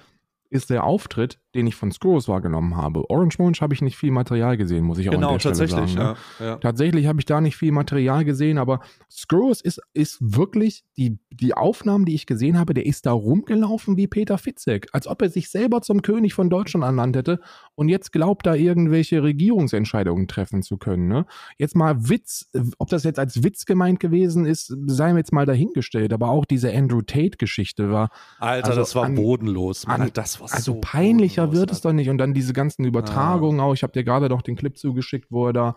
ist der Auftritt, den ich von Scrolls wahrgenommen habe. Orange Monge habe ich nicht viel Material gesehen, muss ich auch genau, an der Stelle sagen. Genau, tatsächlich. Ne? Ja. Tatsächlich habe ich da nicht viel Material gesehen, aber Scrolls ist, ist wirklich die, die Aufnahmen, die ich gesehen habe, der ist da rumgelaufen wie Peter Fitzek, als ob er sich selber zum König von Deutschland ernannt hätte und jetzt glaubt, da irgendwelche Regierungsentscheidungen treffen zu können. Ne? Jetzt mal Witz, ob das jetzt als Witz gemeint gewesen ist, sei mir jetzt mal dahingestellt, aber auch diese Andrew Tate-Geschichte war.
Alter, also das war an, bodenlos.
Mann, das war also so peinlicher wird es doch nicht. Und dann diese ganzen Übertragungen ah. auch. Ich habe dir gerade doch den Clip zugeschickt, wo er da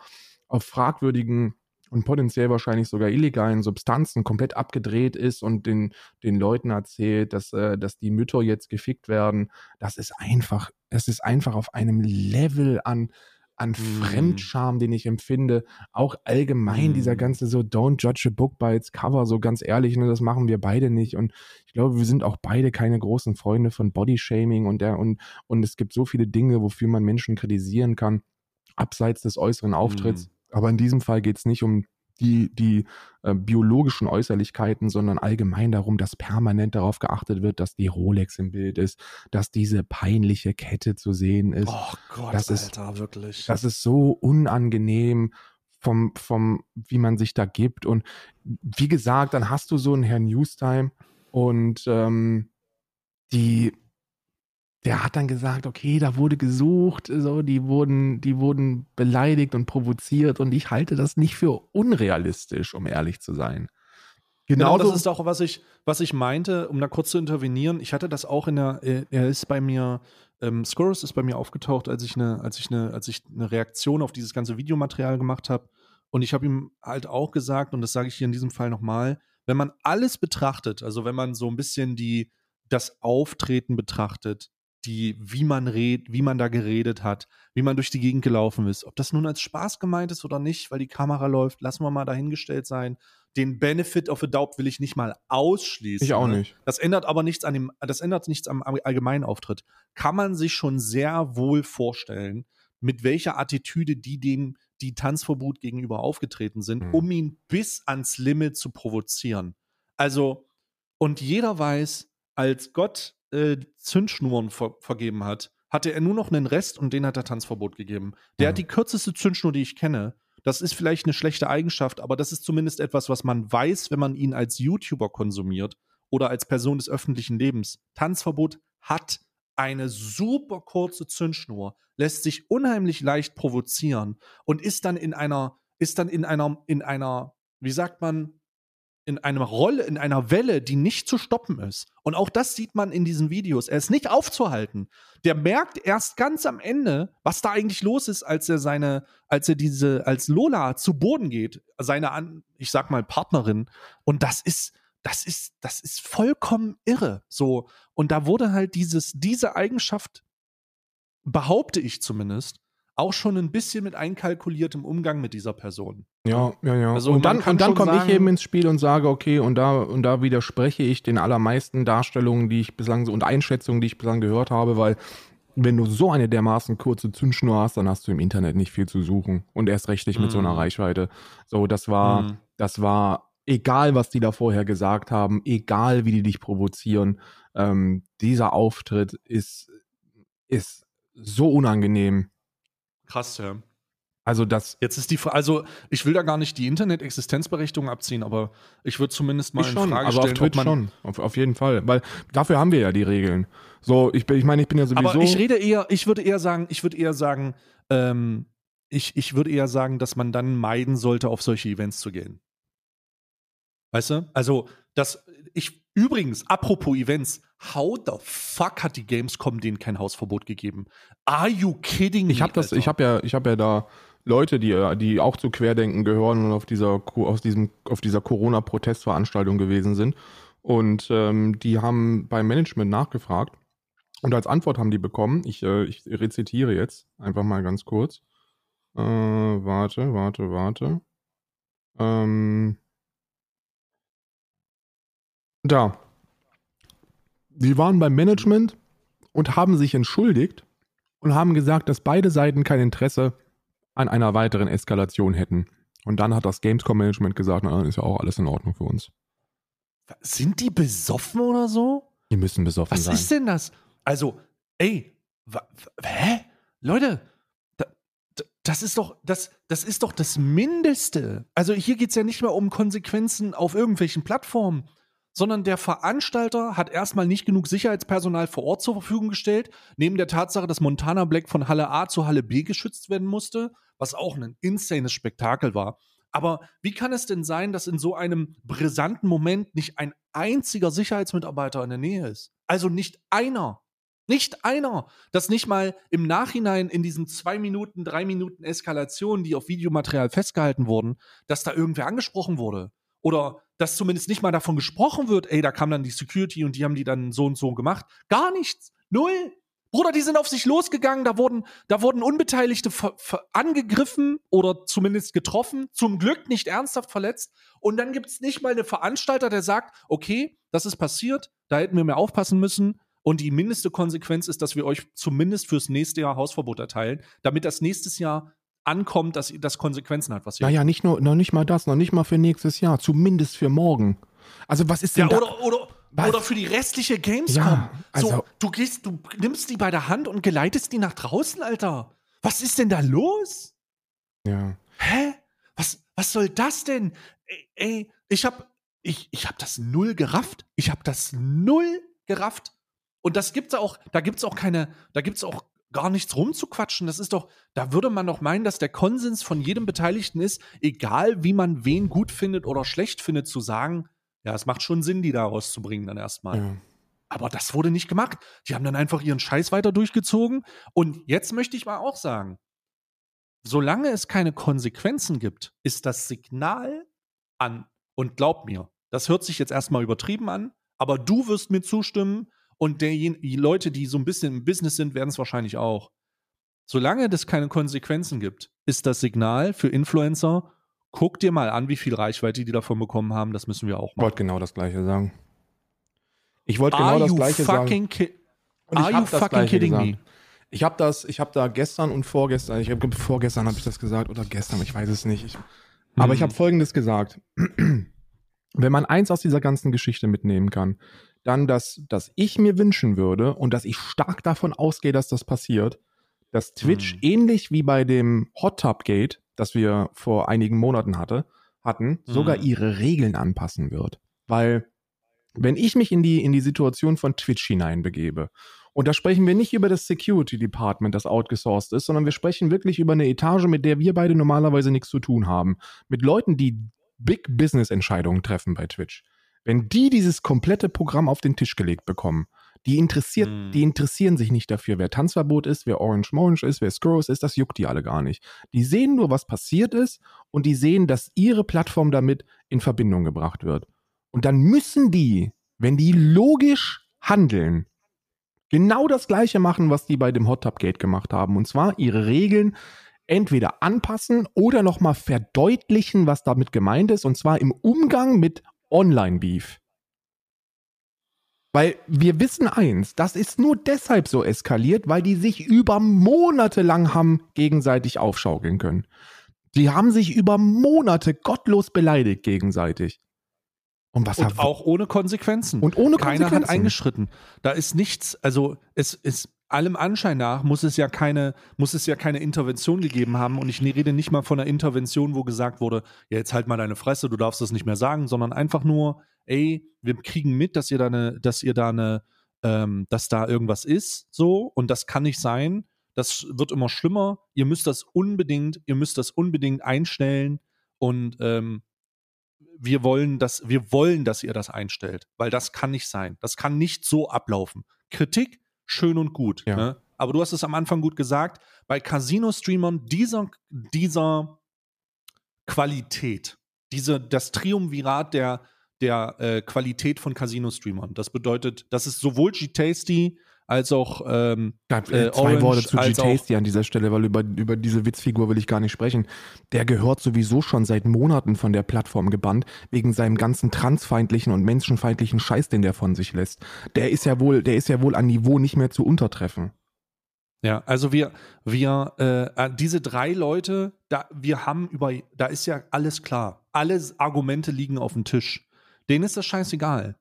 auf fragwürdigen und potenziell wahrscheinlich sogar illegalen Substanzen komplett abgedreht ist und den, den Leuten erzählt, dass, äh, dass die Mütter jetzt gefickt werden. Das ist einfach, es ist einfach auf einem Level an, an mm. Fremdscham, den ich empfinde. Auch allgemein dieser mhm. ganze so Don't judge a book by its cover, so ganz ehrlich, ne, das machen wir beide nicht. Und ich glaube, wir sind auch beide keine großen Freunde von Bodyshaming und der und und es gibt so viele Dinge, wofür man Menschen kritisieren kann, abseits des äußeren Auftritts. Mm. Aber in diesem Fall geht es nicht um die, die äh, biologischen Äußerlichkeiten, sondern allgemein darum, dass permanent darauf geachtet wird, dass die Rolex im Bild ist, dass diese peinliche Kette zu sehen ist.
Oh Gott,
das
Alter,
ist,
wirklich.
Das ist so unangenehm vom, vom, wie man sich da gibt. Und wie gesagt, dann hast du so einen Herrn Newstime und ähm, die, der hat dann gesagt, okay, da wurde gesucht, so, die wurden, die wurden beleidigt und provoziert und ich halte das nicht für unrealistisch, um ehrlich zu sein.
Genau, das ist auch, was ich, was ich meinte, um da kurz zu intervenieren. Ich hatte das auch in der, äh, er ist bei mir, ähm, Scorus ist bei mir aufgetaucht, als ich eine, als ich eine, als ich eine Reaktion auf dieses ganze Videomaterial gemacht habe. Und ich habe ihm halt auch gesagt, und das sage ich hier in diesem Fall nochmal, wenn man alles betrachtet, also wenn man so ein bisschen die, das Auftreten betrachtet, die, wie man redet, wie man da geredet hat, wie man durch die Gegend gelaufen ist. Ob das nun als Spaß gemeint ist oder nicht, weil die Kamera läuft, lassen wir mal dahingestellt sein. Den Benefit of a Doubt will ich nicht mal ausschließen.
Ich auch
ne?
nicht.
Das ändert aber nichts an dem, das ändert nichts am allgemeinen Auftritt. Kann man sich schon sehr wohl vorstellen, mit welcher Attitüde die dem die Tanzverbot gegenüber aufgetreten sind,
Mhm.
um ihn bis ans Limit zu provozieren. Also, und jeder weiß, als Gott äh, Zündschnuren ver vergeben hat, hatte er nur noch einen Rest und den hat er Tanzverbot gegeben. Der
Mhm.
hat die kürzeste Zündschnur, die ich kenne. Das ist vielleicht eine schlechte Eigenschaft, aber das ist zumindest etwas, was man weiß, wenn man ihn als YouTuber konsumiert oder als Person des öffentlichen Lebens. Tanzverbot hat eine super kurze Zündschnur, lässt sich unheimlich leicht provozieren und ist dann in einer, ist dann in einer, in einer, wie sagt man, in einer Rolle, in einer Welle, die nicht zu stoppen ist. Und auch das sieht man in diesen Videos. Er ist nicht aufzuhalten. Der merkt erst ganz am Ende, was da eigentlich los ist, als er seine, als er diese, als Lola zu Boden geht, seine, ich sag mal, Partnerin. Und das ist, das ist, das ist vollkommen irre. So. Und da wurde halt dieses, diese Eigenschaft, behaupte ich zumindest, auch schon ein bisschen mit einkalkuliert im Umgang mit dieser Person.
Ja, ja, ja.
Also
und dann, und dann komme ich eben ins Spiel und sage, okay, und da, und da widerspreche ich den allermeisten Darstellungen, die ich bislang so und Einschätzungen, die ich bislang gehört habe, weil wenn du so eine dermaßen kurze Zündschnur hast, dann hast du im Internet nicht viel zu suchen. Und erst recht nicht mit so einer
Mhm.
Reichweite. So, das war,
Mhm.
das war, egal was die da vorher gesagt haben, egal wie die dich provozieren, ähm, dieser Auftritt ist, ist so unangenehm.
Krass, ja.
Also das,
Jetzt ist die Frage, also ich will da gar nicht die Internet-Existenzberechtigung abziehen, aber ich würde zumindest mal
ich
in
schon,
Frage
aber auf
stellen,
Twitch schon, auf, auf jeden Fall, weil dafür haben wir ja die Regeln. So, ich, bin- ich meine, ich bin ja sowieso.
Aber ich rede eher, ich würde eher sagen, ich würde eher sagen, ähm, ich, ich würde eher sagen, dass man dann meiden sollte, auf solche Events zu gehen. Weißt du? Also, das, ich, übrigens, apropos Events, how the fuck hat die Gamescom denen kein Hausverbot gegeben? Are you kidding me?
ich habe das,
Alter?
ich habe ja, ich habe ja da Leute, die, die auch zu Querdenken gehören und auf dieser, aus diesem, auf dieser Corona-Protestveranstaltung gewesen sind. Und ähm, die haben beim Management nachgefragt. Und als Antwort haben die bekommen, ich, äh, ich rezitiere jetzt einfach mal ganz kurz. Äh, warte, warte, warte. Ähm, da. Die waren beim Management und haben sich entschuldigt und haben gesagt, dass beide Seiten kein Interesse an einer weiteren Eskalation hätten. Und dann hat das Gamescom-Management gesagt, na, dann ist ja auch alles in Ordnung für uns.
Sind die besoffen oder so?
Die müssen besoffen
Was
sein.
ist denn das? Also, ey, hä? Leute, da, da, das ist doch das, das ist doch das Mindeste. Also hier geht es ja nicht mehr um Konsequenzen auf irgendwelchen Plattformen, sondern der Veranstalter hat erstmal nicht genug Sicherheitspersonal vor Ort zur Verfügung gestellt, neben der Tatsache, dass Montana Black von Halle A zu Halle B geschützt werden musste, was auch ein insanes Spektakel war. Aber wie kann es denn sein, dass in so einem brisanten Moment nicht ein einziger Sicherheitsmitarbeiter in der Nähe ist? Also nicht einer. Nicht einer. Dass nicht mal im Nachhinein in diesen zwei Minuten, drei Minuten Eskalation, die auf Videomaterial festgehalten wurden, dass da irgendwer angesprochen wurde. Oder dass zumindest nicht mal davon gesprochen wird, ey, da kam dann die Security und die haben die dann so und so gemacht. Gar nichts. Null. Bruder, die sind auf sich losgegangen, da wurden, da wurden Unbeteiligte angegriffen oder zumindest getroffen, zum Glück nicht ernsthaft verletzt. Und dann gibt es nicht mal einen Veranstalter, der sagt, okay, das ist passiert, da hätten wir mehr aufpassen müssen. Und die mindeste Konsequenz ist, dass wir euch zumindest fürs nächste Jahr Hausverbot erteilen, damit das nächstes Jahr ankommt, dass das Konsequenzen hat, was ihr
Naja, nicht nur, noch nicht mal das, noch nicht mal für nächstes Jahr, zumindest für morgen. Also was ist denn
Ja,
da?
oder, oder,
Was?
oder für die restliche Gamescom.
Ja, also-
so, du gehst, du nimmst die bei der Hand und geleitest die nach draußen, Alter. Was ist denn da los?
ja.
Hä? Was, was soll das denn? Ey, ey ich hab, ich, ich hab das null gerafft. Ich hab das null gerafft. Und das gibt's auch, da gibt's auch keine, da gibt's auch gar nichts rumzuquatschen. Das ist doch, da würde man doch meinen, dass der Konsens von jedem Beteiligten ist, egal wie man wen gut findet oder schlecht findet, zu sagen, ja, es macht schon Sinn, die da rauszubringen dann erstmal.
ja.
Aber das wurde nicht gemacht. Die haben dann einfach ihren Scheiß weiter durchgezogen. Und jetzt möchte ich mal auch sagen, solange es keine Konsequenzen gibt, ist das Signal an, und glaub mir, das hört sich jetzt erstmal übertrieben an, aber du wirst mir zustimmen und die Leute, die so ein bisschen im Business sind, werden es wahrscheinlich auch. Solange es keine Konsequenzen gibt, ist das Signal für Influencer, guck dir mal an, wie viel Reichweite die davon bekommen haben, das müssen wir auch
Ich
machen.
wollte genau das Gleiche sagen. Ich wollte genau das Gleiche sagen. Und ich
Are
hab
you
das
fucking kidding
gesagt.
me?
Ich habe das, ich habe da gestern und vorgestern, ich habe vorgestern habe ich das gesagt oder gestern, ich weiß es nicht. Ich, aber ich
Mhm.
habe Folgendes gesagt: Wenn man eins aus dieser ganzen Geschichte mitnehmen kann, dann, dass, dass ich mir wünschen würde und dass ich stark davon ausgehe, dass das passiert, dass Twitch
Mhm.
ähnlich wie bei dem Hot Tub Gate, das wir vor einigen Monaten hatte, hatten, sogar
Mhm.
ihre Regeln anpassen wird, weil wenn ich mich in die, in die Situation von Twitch hineinbegebe, und da sprechen wir nicht über das Security Department, das outgesourced ist, sondern wir sprechen wirklich über eine Etage, mit der wir beide normalerweise nichts zu tun haben. Mit Leuten, die Big Business Entscheidungen treffen bei Twitch. Wenn die dieses komplette Programm auf den Tisch gelegt bekommen, die interessiert,
Mhm.
die interessieren sich nicht dafür, wer Tanzverbot ist, wer Orange Morange ist, wer Skurrus ist, das juckt die alle gar nicht. Die sehen nur, was passiert ist und die sehen, dass ihre Plattform damit in Verbindung gebracht wird. Und dann müssen die, wenn die logisch handeln, genau das gleiche machen, was die bei dem Hot Tub Gate gemacht haben. Und zwar ihre Regeln entweder anpassen oder nochmal verdeutlichen, was damit gemeint ist. Und zwar im Umgang mit Online-Beef. Weil wir wissen eins, das ist nur deshalb so eskaliert, weil die sich über Monate lang haben gegenseitig aufschaukeln können. Die haben sich über Monate gottlos beleidigt gegenseitig. Und was
Und
hat
auch ohne Konsequenzen.
und ohne
Keiner hat
Konsequenzen.
eingeschritten. Da ist nichts, also es ist allem Anschein nach muss es ja keine, muss es ja keine Intervention gegeben haben. Und ich ne- rede nicht mal von einer Intervention, wo gesagt wurde, ja, jetzt halt mal deine Fresse, du darfst das nicht mehr sagen, sondern einfach nur, ey, wir kriegen mit, dass ihr da eine, dass ihr da eine, ähm, dass da irgendwas ist, so, und das kann nicht sein. Das wird immer schlimmer. Ihr müsst das unbedingt, ihr müsst das unbedingt einstellen und ähm, wir wollen, dass, wir wollen, dass ihr das einstellt, weil das kann nicht sein. Das kann nicht so ablaufen. Kritik, schön und gut.
Ja.
Ne? Aber du hast es am Anfang gut gesagt, bei Casino-Streamern dieser, dieser Qualität, diese, das Triumvirat der, der äh, Qualität von Casino-Streamern. Das bedeutet, das ist sowohl G-Tasty als auch ähm,
Ja,
äh,
zwei
Orange
Worte zu G-Tasty an dieser Stelle, weil über, über diese Witzfigur will ich gar nicht sprechen. Der gehört sowieso schon seit Monaten von der Plattform gebannt, wegen seinem ganzen transfeindlichen und menschenfeindlichen Scheiß, den der von sich lässt. Der ist ja wohl, der ist ja wohl an Niveau nicht mehr zu untertreffen.
Ja, also wir, wir, äh, diese drei Leute, da, wir haben über, da ist ja alles klar. Alle Argumente liegen auf dem Tisch. Denen ist das scheißegal.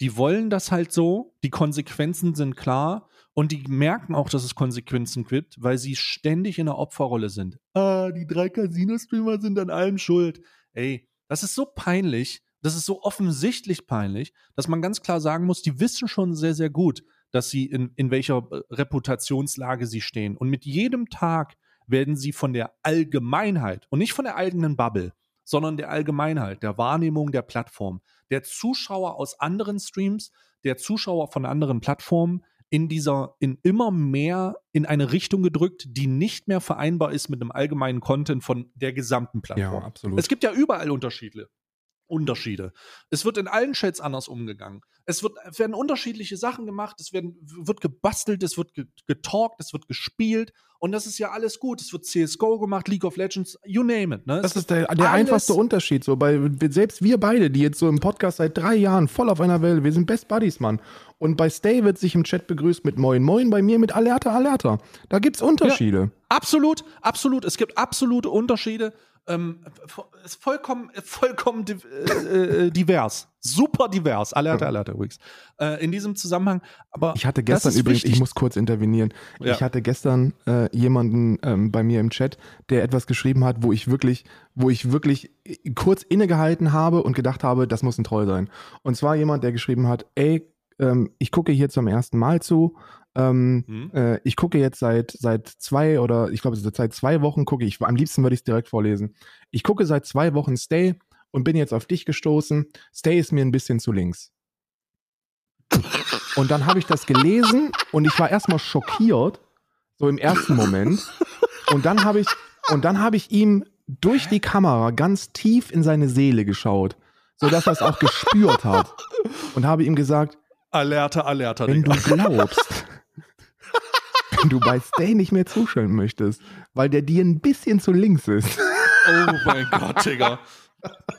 Die wollen das halt so, die Konsequenzen sind klar und die merken auch, dass es Konsequenzen gibt, weil sie ständig in der Opferrolle sind. Ah, die drei Casino-Streamer sind an allem schuld. Ey, das ist so peinlich, das ist so offensichtlich peinlich, dass man ganz klar sagen muss, die wissen schon sehr, sehr gut, dass sie in, in welcher äh, Reputationslage sie stehen. Und mit jedem Tag werden sie von der Allgemeinheit und nicht von der eigenen Bubble, sondern der Allgemeinheit, der Wahrnehmung der Plattform, der Zuschauer aus anderen Streams, der Zuschauer von anderen Plattformen in dieser, in immer mehr in eine Richtung gedrückt, die nicht mehr vereinbar ist mit einem allgemeinen Content von der gesamten Plattform.
absolut.
Es gibt ja überall Unterschiede. Unterschiede. Es wird in allen Chats anders umgegangen. Es, wird, es werden unterschiedliche Sachen gemacht, es werden, wird gebastelt, es wird getalkt, es wird gespielt und das ist ja alles gut. Es wird CSGO gemacht, League of Legends, you name it. Ne?
Das ist der, der einfachste Unterschied. So, bei, selbst wir beide, die jetzt so im Podcast seit drei Jahren voll auf einer Welle, wir sind Best Buddies, Mann. Und bei Stay wird sich im Chat begrüßt mit Moin Moin, bei mir mit Alerta Alerta. Da gibt es Unterschiede. Ja,
absolut, absolut. Es gibt absolute Unterschiede ähm, ist vollkommen, vollkommen äh, äh, divers. Super divers. Alerte, alerte übrigens. Äh, in diesem Zusammenhang. Aber
ich hatte gestern übrigens, wichtig. ich muss kurz intervenieren. Ja. Ich hatte gestern äh, jemanden ähm, bei mir im Chat, der etwas geschrieben hat, wo ich wirklich, wo ich wirklich kurz innegehalten habe und gedacht habe, das muss ein Troll sein. Und zwar jemand, der geschrieben hat, ey, ähm, ich gucke hier zum ersten Mal zu, ähm, mhm. äh, ich gucke jetzt seit, seit zwei oder ich glaube seit zwei Wochen gucke ich, am liebsten würde ich es direkt vorlesen. Ich gucke seit zwei Wochen Stay und bin jetzt auf dich gestoßen. Stay ist mir ein bisschen zu links. Und dann habe ich das gelesen und ich war erstmal schockiert, so im ersten Moment. Und dann habe ich, und dann habe ich ihm durch die Kamera ganz tief in seine Seele geschaut, sodass er es auch gespürt hat. Und habe ihm gesagt,
Alerta, Alerta.
Wenn du glaubst, wenn du bei Stay nicht mehr zuschauen möchtest, weil der dir ein bisschen zu links ist.
Oh mein Gott, Digga.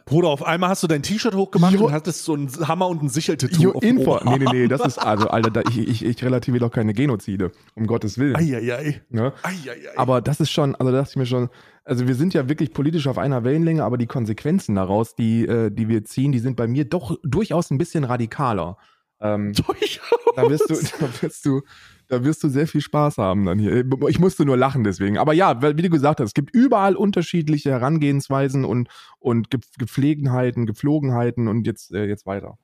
Bruder, auf einmal hast du dein T-Shirt hochgemacht jo. und hattest so einen Hammer und ein Sicheltattoo.
Info. Nee, nee, nee, das ist, also, Alter, da, ich, ich, ich relativiere doch keine Genozide, um Gottes Willen.
Eieiei.
Ne? Eieiei. Aber das ist schon, also da dachte ich mir schon, also wir sind ja wirklich politisch auf einer Wellenlänge, aber die Konsequenzen daraus, die, äh, die wir ziehen, die sind bei mir doch durchaus ein bisschen radikaler. Ähm, durchaus. Da wirst du, da wirst du, da wirst du sehr viel Spaß haben dann hier. Ich musste nur lachen deswegen. Aber ja, wie du gesagt hast, es gibt überall unterschiedliche Herangehensweisen und, und Gepflegenheiten, Gepflogenheiten und jetzt, äh, jetzt weiter.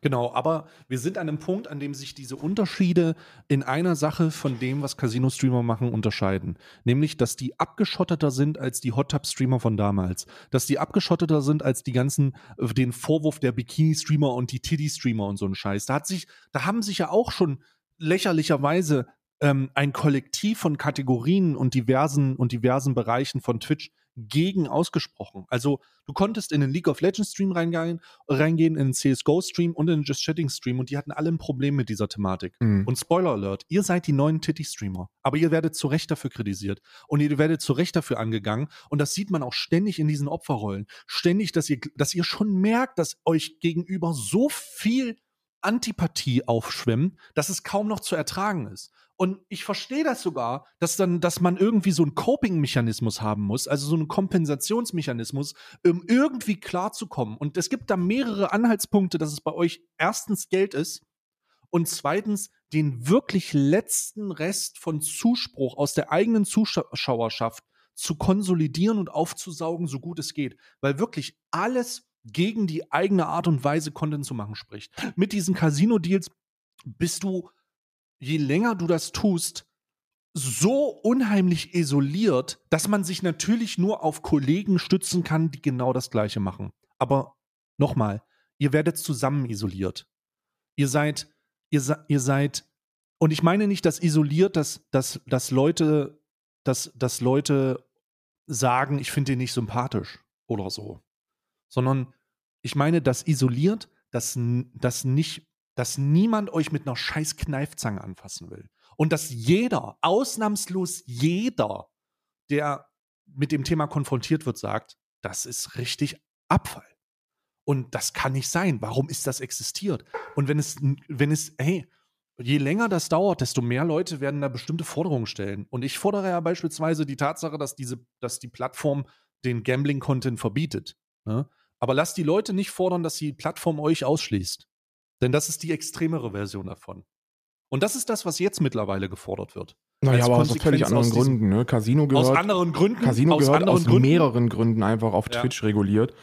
Genau, aber wir sind an einem Punkt, an dem sich diese Unterschiede in einer Sache von dem, was Casino-Streamer machen, unterscheiden. Nämlich, dass die abgeschotteter sind als die Hot Tub-Streamer von damals. Dass die abgeschotteter sind als die ganzen, äh, den Vorwurf der Bikini-Streamer und die Titty-Streamer und so ein Scheiß. Da hat sich, da haben sich ja auch schon lächerlicherweise ähm, ein Kollektiv von Kategorien und diversen und diversen Bereichen von Twitch gegen ausgesprochen. Also du konntest in den League of Legends Stream reingehen, reingehen in den CSGO Stream und in den Just Chatting Stream und die hatten alle ein Problem mit dieser Thematik. Mhm. Und Spoiler Alert, ihr seid die neuen Titty Streamer, aber ihr werdet zu Recht dafür kritisiert und ihr werdet zu Recht dafür angegangen und das sieht man auch ständig in diesen Opferrollen. Ständig, dass ihr dass ihr schon merkt, dass euch gegenüber so viel Antipathie aufschwimmen, dass es kaum noch zu ertragen ist. Und ich verstehe das sogar, dass dann, dass man irgendwie so einen Coping-Mechanismus haben muss, also so einen Kompensationsmechanismus, um irgendwie klarzukommen. Und es gibt da mehrere Anhaltspunkte, dass es bei euch erstens Geld ist und zweitens den wirklich letzten Rest von Zuspruch aus der eigenen Zuschauerschaft zu konsolidieren und aufzusaugen, so gut es geht. Weil wirklich alles gegen die eigene Art und Weise Content zu machen spricht. Mit diesen Casino-Deals bist du, je länger du das tust, so unheimlich isoliert, dass man sich natürlich nur auf Kollegen stützen kann, die genau das Gleiche machen. Aber nochmal, ihr werdet zusammen isoliert. Ihr seid, ihr, ihr seid, und ich meine nicht das isoliert, dass, dass, dass Leute, dass, dass Leute sagen, ich finde den nicht sympathisch oder so sondern ich meine das isoliert, dass, dass nicht, dass niemand euch mit einer scheiß Kneifzange anfassen will. Und dass jeder, ausnahmslos jeder, der mit dem Thema konfrontiert wird, sagt, das ist richtig Abfall. Und das kann nicht sein. Warum ist das existiert? Und wenn es, wenn es, hey, je länger das dauert, desto mehr Leute werden da bestimmte Forderungen stellen. Und ich fordere ja beispielsweise die Tatsache, dass diese, dass die Plattform den Gambling-Content verbietet. Ne? Aber lasst die Leute nicht fordern, dass die Plattform euch ausschließt. Denn das ist die extremere Version davon. Und das ist das, was jetzt mittlerweile gefordert wird.
Naja, aber aus völlig anderen Gründen. Ne? Casino gehört,
aus anderen Gründen.
Casino gehört aus, aus mehreren Gründen einfach auf ja. Twitch reguliert.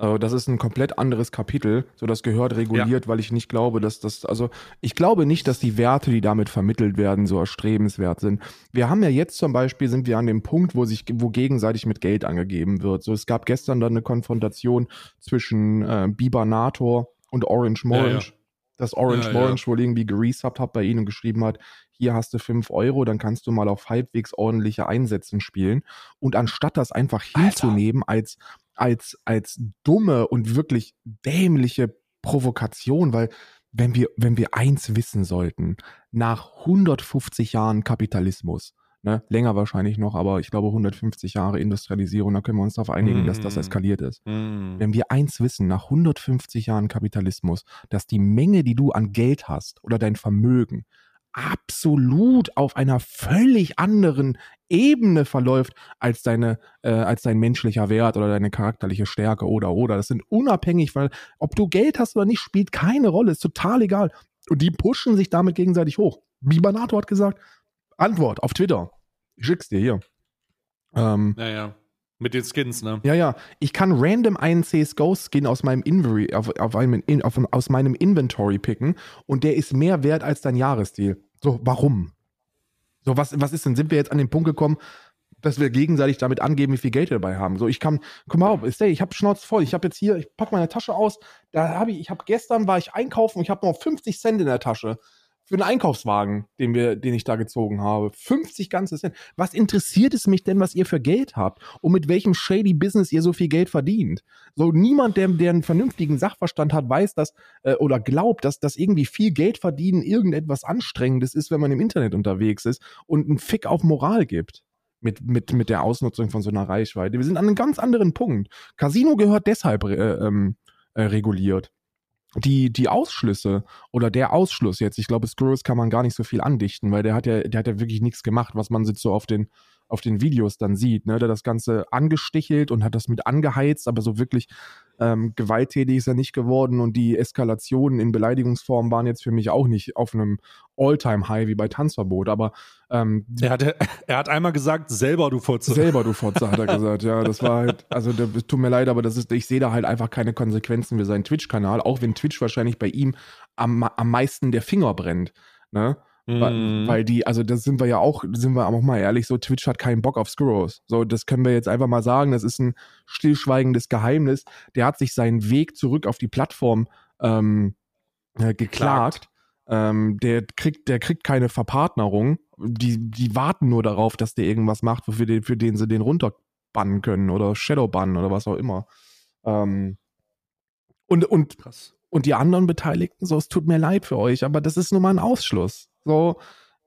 Äh, das ist ein komplett anderes Kapitel. So, das gehört reguliert, ja. weil ich nicht glaube, dass das, also ich glaube nicht, dass die Werte, die damit vermittelt werden, so erstrebenswert sind. Wir haben ja jetzt zum Beispiel, sind wir an dem Punkt, wo sich, wo gegenseitig mit Geld angegeben wird. So, es gab gestern dann eine Konfrontation zwischen äh, Bibanator und Orange Morange. Ja, ja. Dass Orange Morange wohl irgendwie geresubbt hat bei ihnen und geschrieben hat, hier hast du 5 Euro, dann kannst du mal auf halbwegs ordentliche Einsätzen spielen. Und anstatt das einfach hinzunehmen als als, als dumme und wirklich dämliche Provokation, weil wenn wir, wenn wir eins wissen sollten, nach 150 Jahren Kapitalismus, ne, länger wahrscheinlich noch, aber ich glaube 150 Jahre Industrialisierung, da können wir uns darauf einigen, mm. dass das mm. eskaliert ist. Mm. Wenn wir eins wissen, nach 150 Jahren Kapitalismus, dass die Menge, die du an Geld hast oder dein Vermögen, absolut auf einer völlig anderen Ebene verläuft als deine, äh, als dein menschlicher Wert oder deine charakterliche Stärke oder oder. Das sind unabhängig, weil ob du Geld hast oder nicht, spielt keine Rolle, ist total egal. Und die pushen sich damit gegenseitig hoch. Bibanato hat gesagt, Antwort auf Twitter. Ich schick's dir hier.
Ähm, naja. Mit den Skins, ne?
Ja, ja. Ich kann random einen CSGO-Skin aus meinem Inventory, auf, auf einem, auf, aus meinem Inventory picken und der ist mehr wert als dein Jahresstil. So, warum? So, was, was ist denn? Sind wir jetzt an den Punkt gekommen, dass wir gegenseitig damit angeben, wie viel Geld wir dabei haben? So, ich kann, guck mal auf, ich habe Schnauze voll. Ich habe jetzt hier, ich packe meine Tasche aus. Da habe ich, ich habe gestern war ich einkaufen und ich habe noch 50 Cent in der Tasche für einen Einkaufswagen, den, wir, den ich da gezogen habe. 50 ganze Cent. Was interessiert es mich denn, was ihr für Geld habt und mit welchem shady Business ihr so viel Geld verdient? So niemand, der, der einen vernünftigen Sachverstand hat, weiß das äh, oder glaubt, dass das irgendwie viel Geld verdienen irgendetwas Anstrengendes ist, wenn man im Internet unterwegs ist und einen Fick auf Moral gibt mit, mit, mit der Ausnutzung von so einer Reichweite. Wir sind an einem ganz anderen Punkt. Casino gehört deshalb äh, ähm, äh, reguliert die, die Ausschlüsse oder der Ausschluss jetzt, ich glaube, Skurrus kann man gar nicht so viel andichten, weil der hat ja, der hat ja wirklich nichts gemacht, was man jetzt so auf den, auf den Videos dann sieht. Ne? Der das Ganze angestichelt und hat das mit angeheizt, aber so wirklich ähm, gewalttätig ist er nicht geworden und die Eskalationen in Beleidigungsformen waren jetzt für mich auch nicht auf einem All-Time-High wie bei Tanzverbot, aber ähm,
er, hat, er hat einmal gesagt, selber du Fotze.
Selber du Fotze, hat er gesagt, ja, das war halt, also der, tut mir leid, aber das ist, ich sehe da halt einfach keine Konsequenzen für seinen Twitch-Kanal, auch wenn Twitch wahrscheinlich bei ihm am, am meisten der Finger brennt, ne? Mhm. Weil die, also das sind wir ja auch, sind wir auch mal ehrlich, so Twitch hat keinen Bock auf Skurros. So, das können wir jetzt einfach mal sagen. Das ist ein stillschweigendes Geheimnis. Der hat sich seinen Weg zurück auf die Plattform ähm, äh, geklagt. Ähm, der kriegt, der kriegt keine Verpartnerung. Die, die warten nur darauf, dass der irgendwas macht, wofür den, für den sie den runterbannen können oder Shadowbannen oder was auch immer. Ähm, und, und, Krass. und die anderen Beteiligten, so, es tut mir leid für euch, aber das ist nun mal ein Ausschluss. So,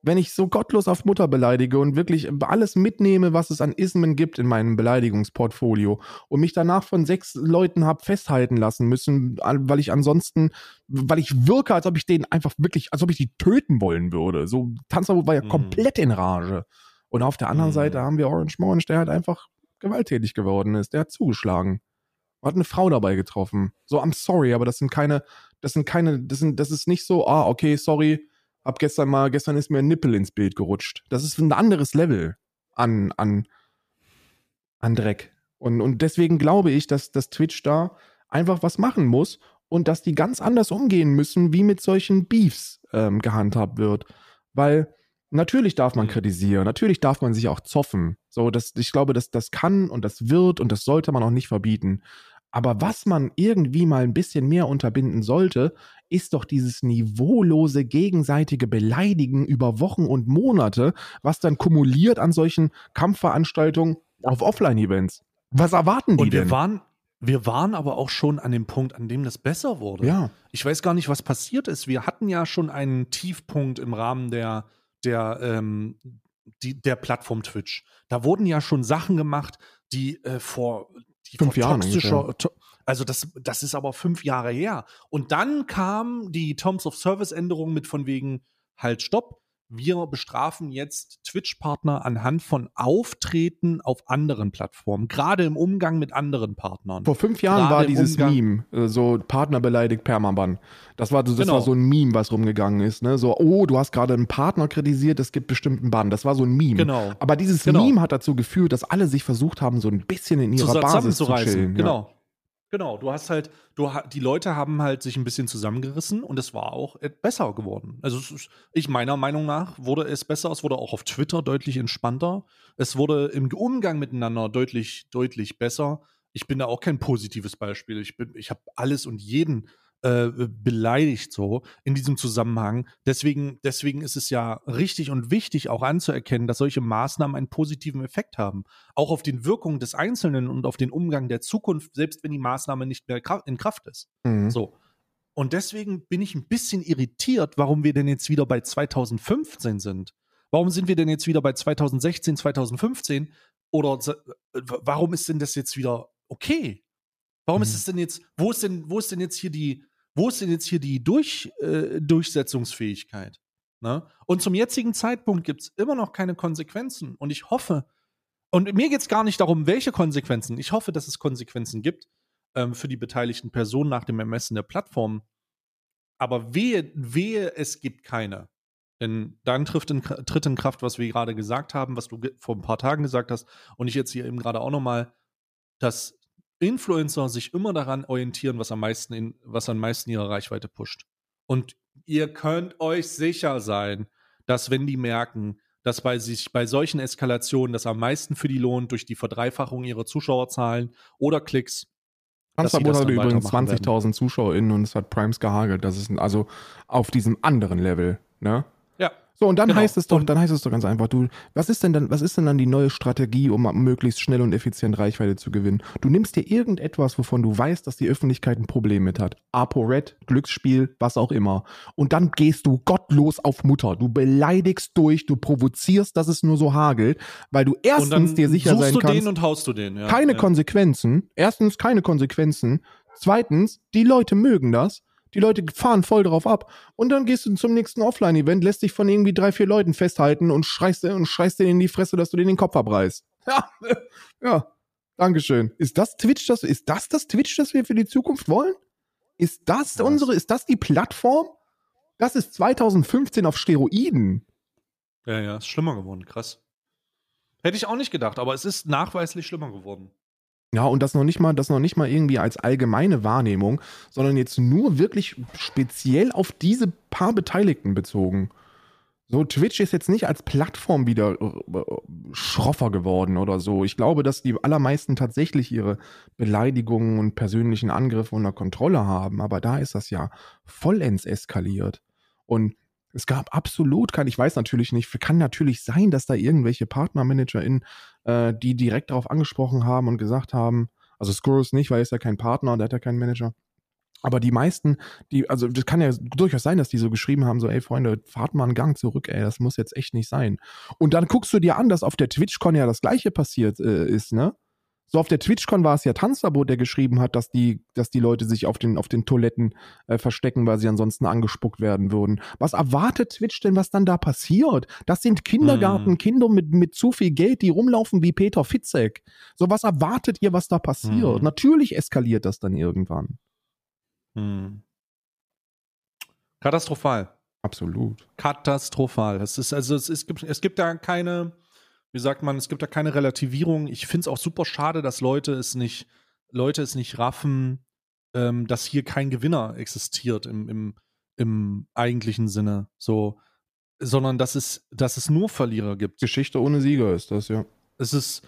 wenn ich so gottlos auf Mutter beleidige und wirklich alles mitnehme, was es an Ismen gibt in meinem Beleidigungsportfolio und mich danach von sechs Leuten habe festhalten lassen müssen, weil ich ansonsten, weil ich wirke, als ob ich den einfach wirklich, als ob ich die töten wollen würde. So, Tanzverbot war ja mhm. komplett in Rage. Und auf der anderen mhm. Seite haben wir Orange Morange, der halt einfach gewalttätig geworden ist. Der hat zugeschlagen. Hat eine Frau dabei getroffen. So, I'm sorry, aber das sind keine, das sind keine, das sind, das ist nicht so, ah, okay, sorry, hab gestern mal, gestern ist mir ein Nippel ins Bild gerutscht. Das ist ein anderes Level an, an, an Dreck. Und, und deswegen glaube ich, dass, dass Twitch da einfach was machen muss und dass die ganz anders umgehen müssen, wie mit solchen Beefs ähm, gehandhabt wird. Weil natürlich darf man mhm. kritisieren, natürlich darf man sich auch zoffen. So, das, ich glaube, dass das kann und das wird und das sollte man auch nicht verbieten. Aber was man irgendwie mal ein bisschen mehr unterbinden sollte, ist doch dieses niveaulose gegenseitige Beleidigen über Wochen und Monate, was dann kumuliert an solchen Kampfveranstaltungen auf Offline-Events. Was erwarten die
und wir
denn?
Waren, wir waren aber auch schon an dem Punkt, an dem das besser wurde.
Ja.
Ich weiß gar nicht, was passiert ist. Wir hatten ja schon einen Tiefpunkt im Rahmen der, der, ähm, die, der Plattform Twitch. Da wurden ja schon Sachen gemacht, die äh, vor
die fünf Jahre toxischer,
to also das, das ist aber fünf Jahre her. Und dann kam die Terms of Service Änderung mit von wegen halt Stopp wir bestrafen jetzt Twitch-Partner anhand von Auftreten auf anderen Plattformen, gerade im Umgang mit anderen Partnern.
Vor fünf Jahren gerade war dieses Meme, äh, so Partner beleidigt Permaban. Das war, das genau. war so ein Meme, was rumgegangen ist. Ne? So, oh, du hast gerade einen Partner kritisiert, es gibt bestimmten Bann. Das war so ein Meme.
Genau.
Aber dieses genau. Meme hat dazu geführt, dass alle sich versucht haben, so ein bisschen in ihrer Basis zu chillen.
Genau. Ja. Genau, du hast halt, du die Leute haben halt sich ein bisschen zusammengerissen und es war auch besser geworden. Also ist, ich meiner Meinung nach wurde es besser, es wurde auch auf Twitter deutlich entspannter, es wurde im Umgang miteinander deutlich, deutlich besser. Ich bin da auch kein positives Beispiel. Ich bin, ich habe alles und jeden äh, beleidigt so in diesem Zusammenhang. Deswegen, deswegen ist es ja richtig und wichtig auch anzuerkennen, dass solche Maßnahmen einen positiven Effekt haben. Auch auf den Wirkungen des Einzelnen und auf den Umgang der Zukunft, selbst wenn die Maßnahme nicht mehr in Kraft ist. Mhm. So. Und deswegen bin ich ein bisschen irritiert, warum wir denn jetzt wieder bei 2015 sind. Warum sind wir denn jetzt wieder bei 2016, 2015? Oder warum ist denn das jetzt wieder okay? Warum mhm. ist es denn jetzt, wo ist denn, wo ist denn jetzt hier die, wo ist denn jetzt hier die Durch, äh, Durchsetzungsfähigkeit? Ne? Und zum jetzigen Zeitpunkt gibt es immer noch keine Konsequenzen. Und ich hoffe, und mir geht es gar nicht darum, welche Konsequenzen. Ich hoffe, dass es Konsequenzen gibt ähm, für die beteiligten Personen nach dem Ermessen der Plattform. Aber wehe, wehe, es gibt keine. Denn dann trifft in, tritt in Kraft, was wir gerade gesagt haben, was du vor ein paar Tagen gesagt hast, und ich jetzt hier eben gerade auch nochmal, dass Influencer sich immer daran orientieren, was am meisten, in, was am meisten ihre Reichweite pusht. Und ihr könnt euch sicher sein, dass wenn die merken, dass bei sich bei solchen Eskalationen das am meisten für die lohnt durch die Verdreifachung ihrer Zuschauerzahlen oder Klicks.
Panzerboot hatte übrigens 20.000 ZuschauerInnen und es hat Primes gehagelt. Das ist also auf diesem anderen Level, ne? So, und dann genau. heißt es doch, dann heißt es doch ganz einfach, du, was ist denn dann, was ist denn dann die neue Strategie, um möglichst schnell und effizient Reichweite zu gewinnen? Du nimmst dir irgendetwas, wovon du weißt, dass die Öffentlichkeit ein Problem mit hat. ApoRed, Glücksspiel, was auch immer. Und dann gehst du gottlos auf Mutter. Du beleidigst durch, du provozierst, dass es nur so hagelt, weil du erstens dir sicher sein kannst.
Suchst du den und haust du den,
ja. Keine ja. Konsequenzen. Erstens keine Konsequenzen. Zweitens, die Leute mögen das. Die Leute fahren voll drauf ab. Und dann gehst du zum nächsten Offline-Event, lässt dich von irgendwie drei, vier Leuten festhalten und schreist, und schreist denen in die Fresse, dass du denen den Kopf abreißt. Ja, ja. Dankeschön. Ist das Twitch, das, ist das das Twitch, das wir für die Zukunft wollen? Ist das ja. unsere, ist das die Plattform? Das ist 2015 auf Steroiden.
Ja, ja, ist schlimmer geworden, krass. Hätte ich auch nicht gedacht, aber es ist nachweislich schlimmer geworden.
Ja, und das noch nicht mal, das noch nicht mal irgendwie als allgemeine Wahrnehmung, sondern jetzt nur wirklich speziell auf diese paar Beteiligten bezogen. So, Twitch ist jetzt nicht als Plattform wieder äh, schroffer geworden oder so. Ich glaube, dass die allermeisten tatsächlich ihre Beleidigungen und persönlichen Angriffe unter Kontrolle haben, aber da ist das ja vollends eskaliert. Und es gab absolut kein, ich weiß natürlich nicht, kann natürlich sein, dass da irgendwelche PartnermanagerInnen, äh, die direkt darauf angesprochen haben und gesagt haben, also Skurrus nicht, weil er ist ja kein Partner, der hat ja keinen Manager. Aber die meisten, die, also das kann ja durchaus sein, dass die so geschrieben haben, so, ey Freunde, fahrt mal einen Gang zurück, ey, das muss jetzt echt nicht sein. Und dann guckst du dir an, dass auf der TwitchCon ja das gleiche passiert äh, ist, ne? So auf der TwitchCon war es ja Tanzverbot, der geschrieben hat, dass die, dass die Leute sich auf den, auf den Toiletten äh, verstecken, weil sie ansonsten angespuckt werden würden. Was erwartet Twitch denn, was dann da passiert? Das sind Kindergartenkinder mm. mit, mit zu viel Geld, die rumlaufen wie Peter Fitzek. So, was erwartet ihr, was da passiert? Mm. Natürlich eskaliert das dann irgendwann. Mm.
Katastrophal.
Absolut.
Katastrophal. Es ist, also es, ist, es, gibt, es gibt da keine wie sagt man, es gibt da keine Relativierung. Ich finde es auch super schade, dass Leute es nicht, Leute es nicht raffen, ähm, dass hier kein Gewinner existiert im, im, im eigentlichen Sinne. So, sondern dass es, dass es nur Verlierer gibt.
Geschichte ohne Sieger ist das, ja.
Es ist,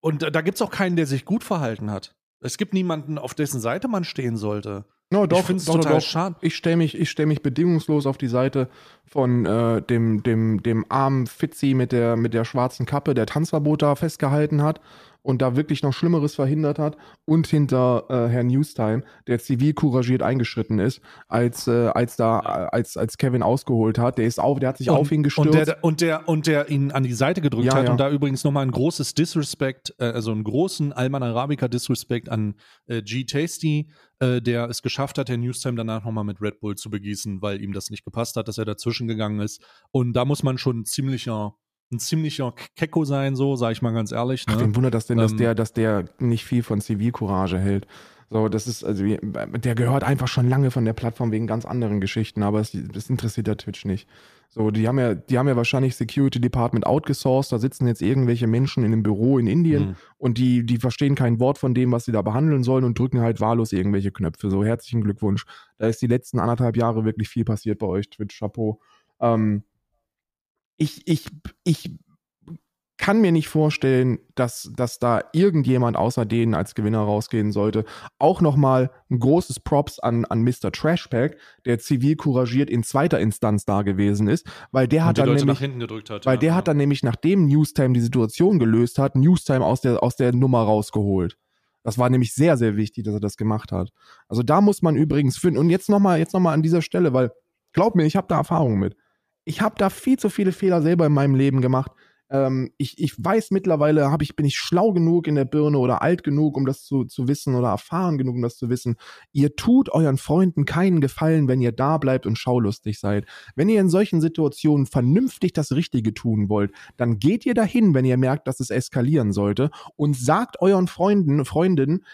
und da gibt es auch keinen, der sich gut verhalten hat. Es gibt niemanden, auf dessen Seite man stehen sollte.
No, doch, ich finde es total doch. schade. Ich stelle mich, stell mich bedingungslos auf die Seite von äh, dem, dem, dem armen Fitzi mit der, mit der schwarzen Kappe, der Tanzverbot da festgehalten hat und da wirklich noch Schlimmeres verhindert hat und hinter äh, Herrn Newstime, der zivil couragiert eingeschritten ist, als, äh, als da, als, als Kevin ausgeholt hat. Der ist auf, der hat sich und, auf ihn gestürzt.
Und der, und der, und der ihn an die Seite gedrückt ja, hat ja. und da übrigens nochmal ein großes Disrespect, äh, also einen großen Alman Arabica Disrespect an äh, G Tasty, äh, der es geschafft hat, Herrn Newstime danach nochmal mit Red Bull zu begießen, weil ihm das nicht gepasst hat, dass er dazwischen gegangen ist. Und da muss man schon ziemlicher ein ziemlicher Kecko sein, so, sag ich mal ganz ehrlich.
Ne? Ach, den Wunder, dass denn, ähm, dass der, dass der nicht viel von Zivilcourage hält. So, das ist, also, der gehört einfach schon lange von der Plattform wegen ganz anderen Geschichten, aber das, das interessiert der Twitch nicht. So, die haben ja, die haben ja wahrscheinlich Security Department outgesourced, da sitzen jetzt irgendwelche Menschen in einem Büro in Indien mhm. und die, die verstehen kein Wort von dem, was sie da behandeln sollen und drücken halt wahllos irgendwelche Knöpfe. So, herzlichen Glückwunsch. Da ist die letzten anderthalb Jahre wirklich viel passiert bei euch, Twitch, Chapeau. Ähm, ich, ich, ich kann mir nicht vorstellen, dass, dass da irgendjemand außer denen als Gewinner rausgehen sollte. Auch nochmal ein großes Props an, an Mr. Trashpack, der zivil couragiert in zweiter Instanz da gewesen ist, weil der hat dann
Leute
nämlich,
nach hinten gedrückt hat.
weil
ja,
der
ja.
hat dann nämlich, nachdem Newstime die Situation gelöst hat, Newstime aus der, aus der Nummer rausgeholt. Das war nämlich sehr, sehr wichtig, dass er das gemacht hat. Also da muss man übrigens finden. Und jetzt nochmal, jetzt noch mal an dieser Stelle, weil glaub mir, ich habe da Erfahrung mit. Ich habe da viel zu viele Fehler selber in meinem Leben gemacht. Ähm, ich, ich weiß mittlerweile, hab ich, bin ich schlau genug in der Birne oder alt genug, um das zu, zu wissen oder erfahren genug, um das zu wissen. Ihr tut euren Freunden keinen Gefallen, wenn ihr da bleibt und schaulustig seid. Wenn ihr in solchen Situationen vernünftig das Richtige tun wollt, dann geht ihr dahin, wenn ihr merkt, dass es eskalieren sollte und sagt euren Freunden, Freundinnen,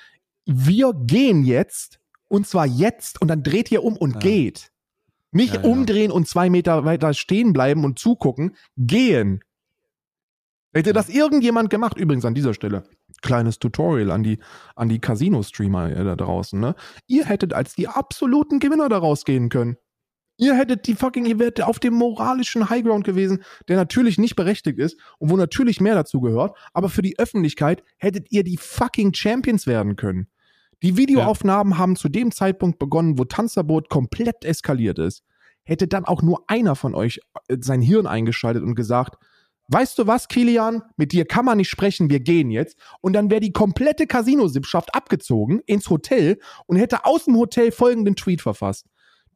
wir gehen jetzt und zwar jetzt und dann dreht ihr um und
Ja.
geht. Nicht
Ja, ja.
umdrehen und zwei Meter weiter stehen bleiben und zugucken, gehen. Hätte das irgendjemand gemacht, übrigens an dieser Stelle, kleines Tutorial an die, an die Casino-Streamer äh, da draußen, ne? Ihr hättet als die absoluten Gewinner da rausgehen können. Ihr hättet die fucking, ihr wärt auf dem moralischen Highground gewesen, der natürlich nicht berechtigt ist und wo natürlich mehr dazu gehört, aber für die Öffentlichkeit hättet ihr die fucking Champions werden können. Die Videoaufnahmen haben zu dem Zeitpunkt begonnen, wo Tanzverbot komplett eskaliert ist. Hätte dann auch nur einer von euch äh, sein Hirn eingeschaltet und gesagt, weißt du was, Kilian, mit dir kann man nicht sprechen, wir gehen jetzt. Und dann wäre die komplette Casino-Sippschaft abgezogen ins Hotel und hätte aus dem Hotel folgenden Tweet verfasst.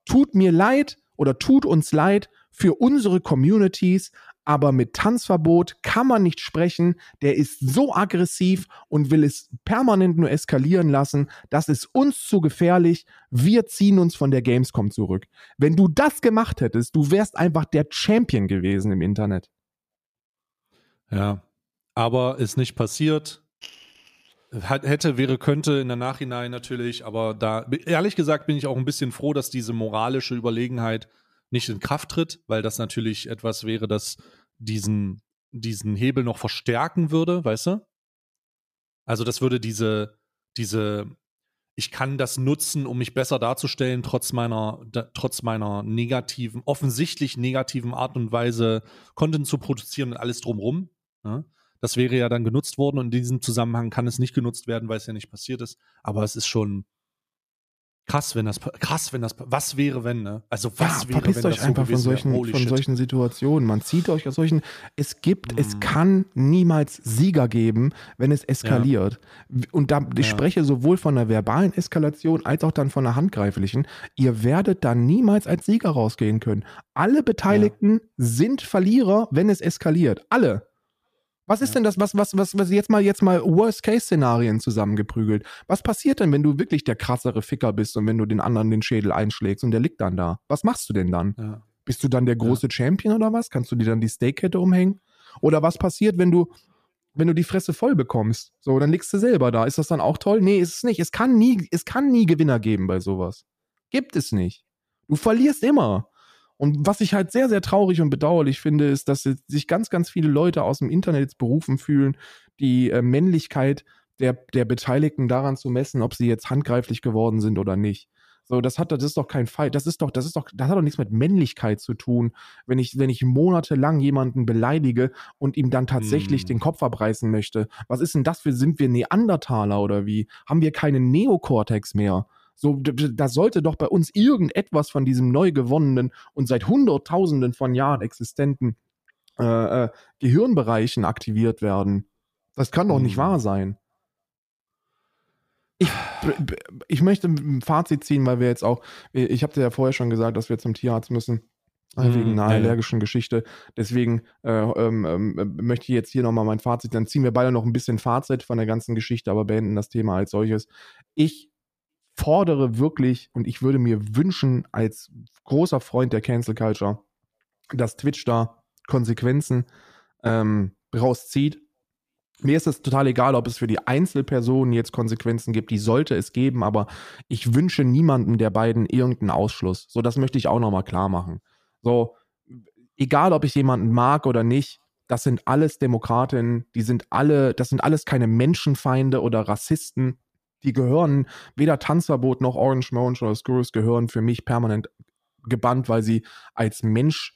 Tut mir leid oder tut uns leid für unsere Communities, aber mit Tanzverbot kann man nicht sprechen. Der ist so aggressiv und will es permanent nur eskalieren lassen. Das ist uns zu gefährlich. Wir ziehen uns von der Gamescom zurück. Wenn du das gemacht hättest, du wärst einfach der Champion gewesen im Internet.
Ja, aber ist nicht passiert. Hat, hätte, wäre, könnte in der Nachhinein natürlich, aber da, ehrlich gesagt, bin ich auch ein bisschen froh, dass diese moralische Überlegenheit nicht in Kraft tritt, weil das natürlich etwas wäre, das diesen, diesen Hebel noch verstärken würde, weißt du? Also, das würde diese, diese, ich kann das nutzen, um mich besser darzustellen, trotz meiner, da, trotz meiner negativen, offensichtlich negativen Art und Weise Content zu produzieren und alles drumrum. Ja? Das wäre ja dann genutzt worden und in diesem Zusammenhang kann es nicht genutzt werden, weil es ja nicht passiert ist. Aber es ist schon krass, wenn das krass, wenn das was wäre, wenn, ne? Also was
ja,
wäre, wenn
euch
das so
einfach von
gewesen
solchen,
wäre? Holy
von
shit.
solchen Situationen. Man zieht euch aus solchen. Es gibt, es
Mm.
kann niemals Sieger geben, wenn es eskaliert. Und da, ich
Ja.
spreche sowohl von einer verbalen Eskalation als auch dann von einer handgreiflichen. Ihr werdet da niemals als Sieger rausgehen können. Alle Beteiligten sind Verlierer, wenn es eskaliert. Alle. Was ist
Ja.
denn das, was, was, was, was jetzt mal, jetzt mal Worst-Case-Szenarien zusammengeprügelt? Was passiert denn, wenn du wirklich der krassere Ficker bist und wenn du den anderen den Schädel einschlägst und der liegt dann da? Was machst du denn dann?
Ja.
Bist du dann der große Champion oder was? Kannst du dir dann die Steakkette umhängen? Oder was passiert, wenn du, wenn du die Fresse voll bekommst? So, dann liegst du selber da. Ist das dann auch toll? Nee, ist es nicht. Es kann nie, es kann nie Gewinner geben bei sowas. Gibt es nicht. Du verlierst immer. Und was ich halt sehr, sehr traurig und bedauerlich finde, ist, dass sich ganz, ganz viele Leute aus dem Internet jetzt berufen fühlen, die äh, Männlichkeit der, der Beteiligten daran zu messen, ob sie jetzt handgreiflich geworden sind oder nicht. So, das hat, das ist doch kein Fall. Das ist doch, das ist doch, das hat doch nichts mit Männlichkeit zu tun, wenn ich, wenn ich monatelang jemanden beleidige und ihm dann tatsächlich
Mm.
den Kopf abreißen möchte. Was ist denn das für, sind wir Neandertaler oder wie? Haben wir keinen Neokortex mehr? So, da sollte doch bei uns irgendetwas von diesem neu gewonnenen und seit Hunderttausenden von Jahren existenten äh, äh, Gehirnbereichen aktiviert werden. Das kann doch nicht
Hm.
wahr sein. Ich, ich möchte ein Fazit ziehen, weil wir jetzt auch, ich habe dir ja vorher schon gesagt, dass wir zum Tierarzt müssen. äh,
Hm,
Wegen einer allergischen Geschichte. Deswegen äh, ähm, ähm, möchte ich jetzt hier nochmal mein Fazit. Dann ziehen wir beide noch ein bisschen Fazit von der ganzen Geschichte, aber beenden das Thema als solches. Ich fordere wirklich und ich würde mir wünschen, als großer Freund der Cancel Culture, dass Twitch da Konsequenzen ähm, rauszieht. Mir ist es total egal, ob es für die Einzelpersonen jetzt Konsequenzen gibt, die sollte es geben, aber ich wünsche niemandem der beiden irgendeinen Ausschluss. So, das möchte ich auch nochmal klar machen. So, egal ob ich jemanden mag oder nicht, das sind alles Demokratinnen, die sind alle, das sind alles keine Menschenfeinde oder Rassisten. Die gehören, weder Tanzverbot noch Orange Mountain oder Skurrus gehören für mich permanent gebannt, weil sie als Mensch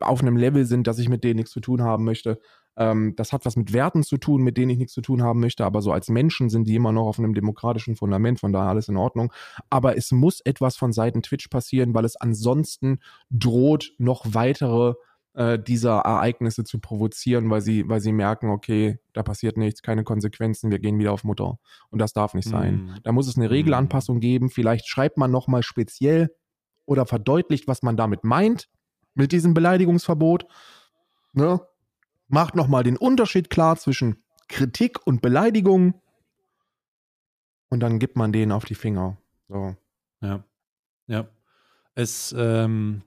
auf einem Level sind, dass ich mit denen nichts zu tun haben möchte. Ähm, das hat was mit Werten zu tun, mit denen ich nichts zu tun haben möchte, aber so als Menschen sind die immer noch auf einem demokratischen Fundament, von daher alles in Ordnung. Aber es muss etwas von Seiten Twitch passieren, weil es ansonsten droht, noch weitere äh, dieser Ereignisse zu provozieren, weil sie, weil sie merken, okay, da passiert nichts, keine Konsequenzen, wir gehen wieder auf Mutter. Und das darf nicht sein. Mm. Da muss es eine Regelanpassung geben. Vielleicht schreibt man nochmal speziell oder verdeutlicht, was man damit meint, mit diesem Beleidigungsverbot. Ne? macht nochmal den Unterschied klar zwischen Kritik und Beleidigung und dann gibt man denen auf die Finger. So.
Ja. Ja. Es, ähm,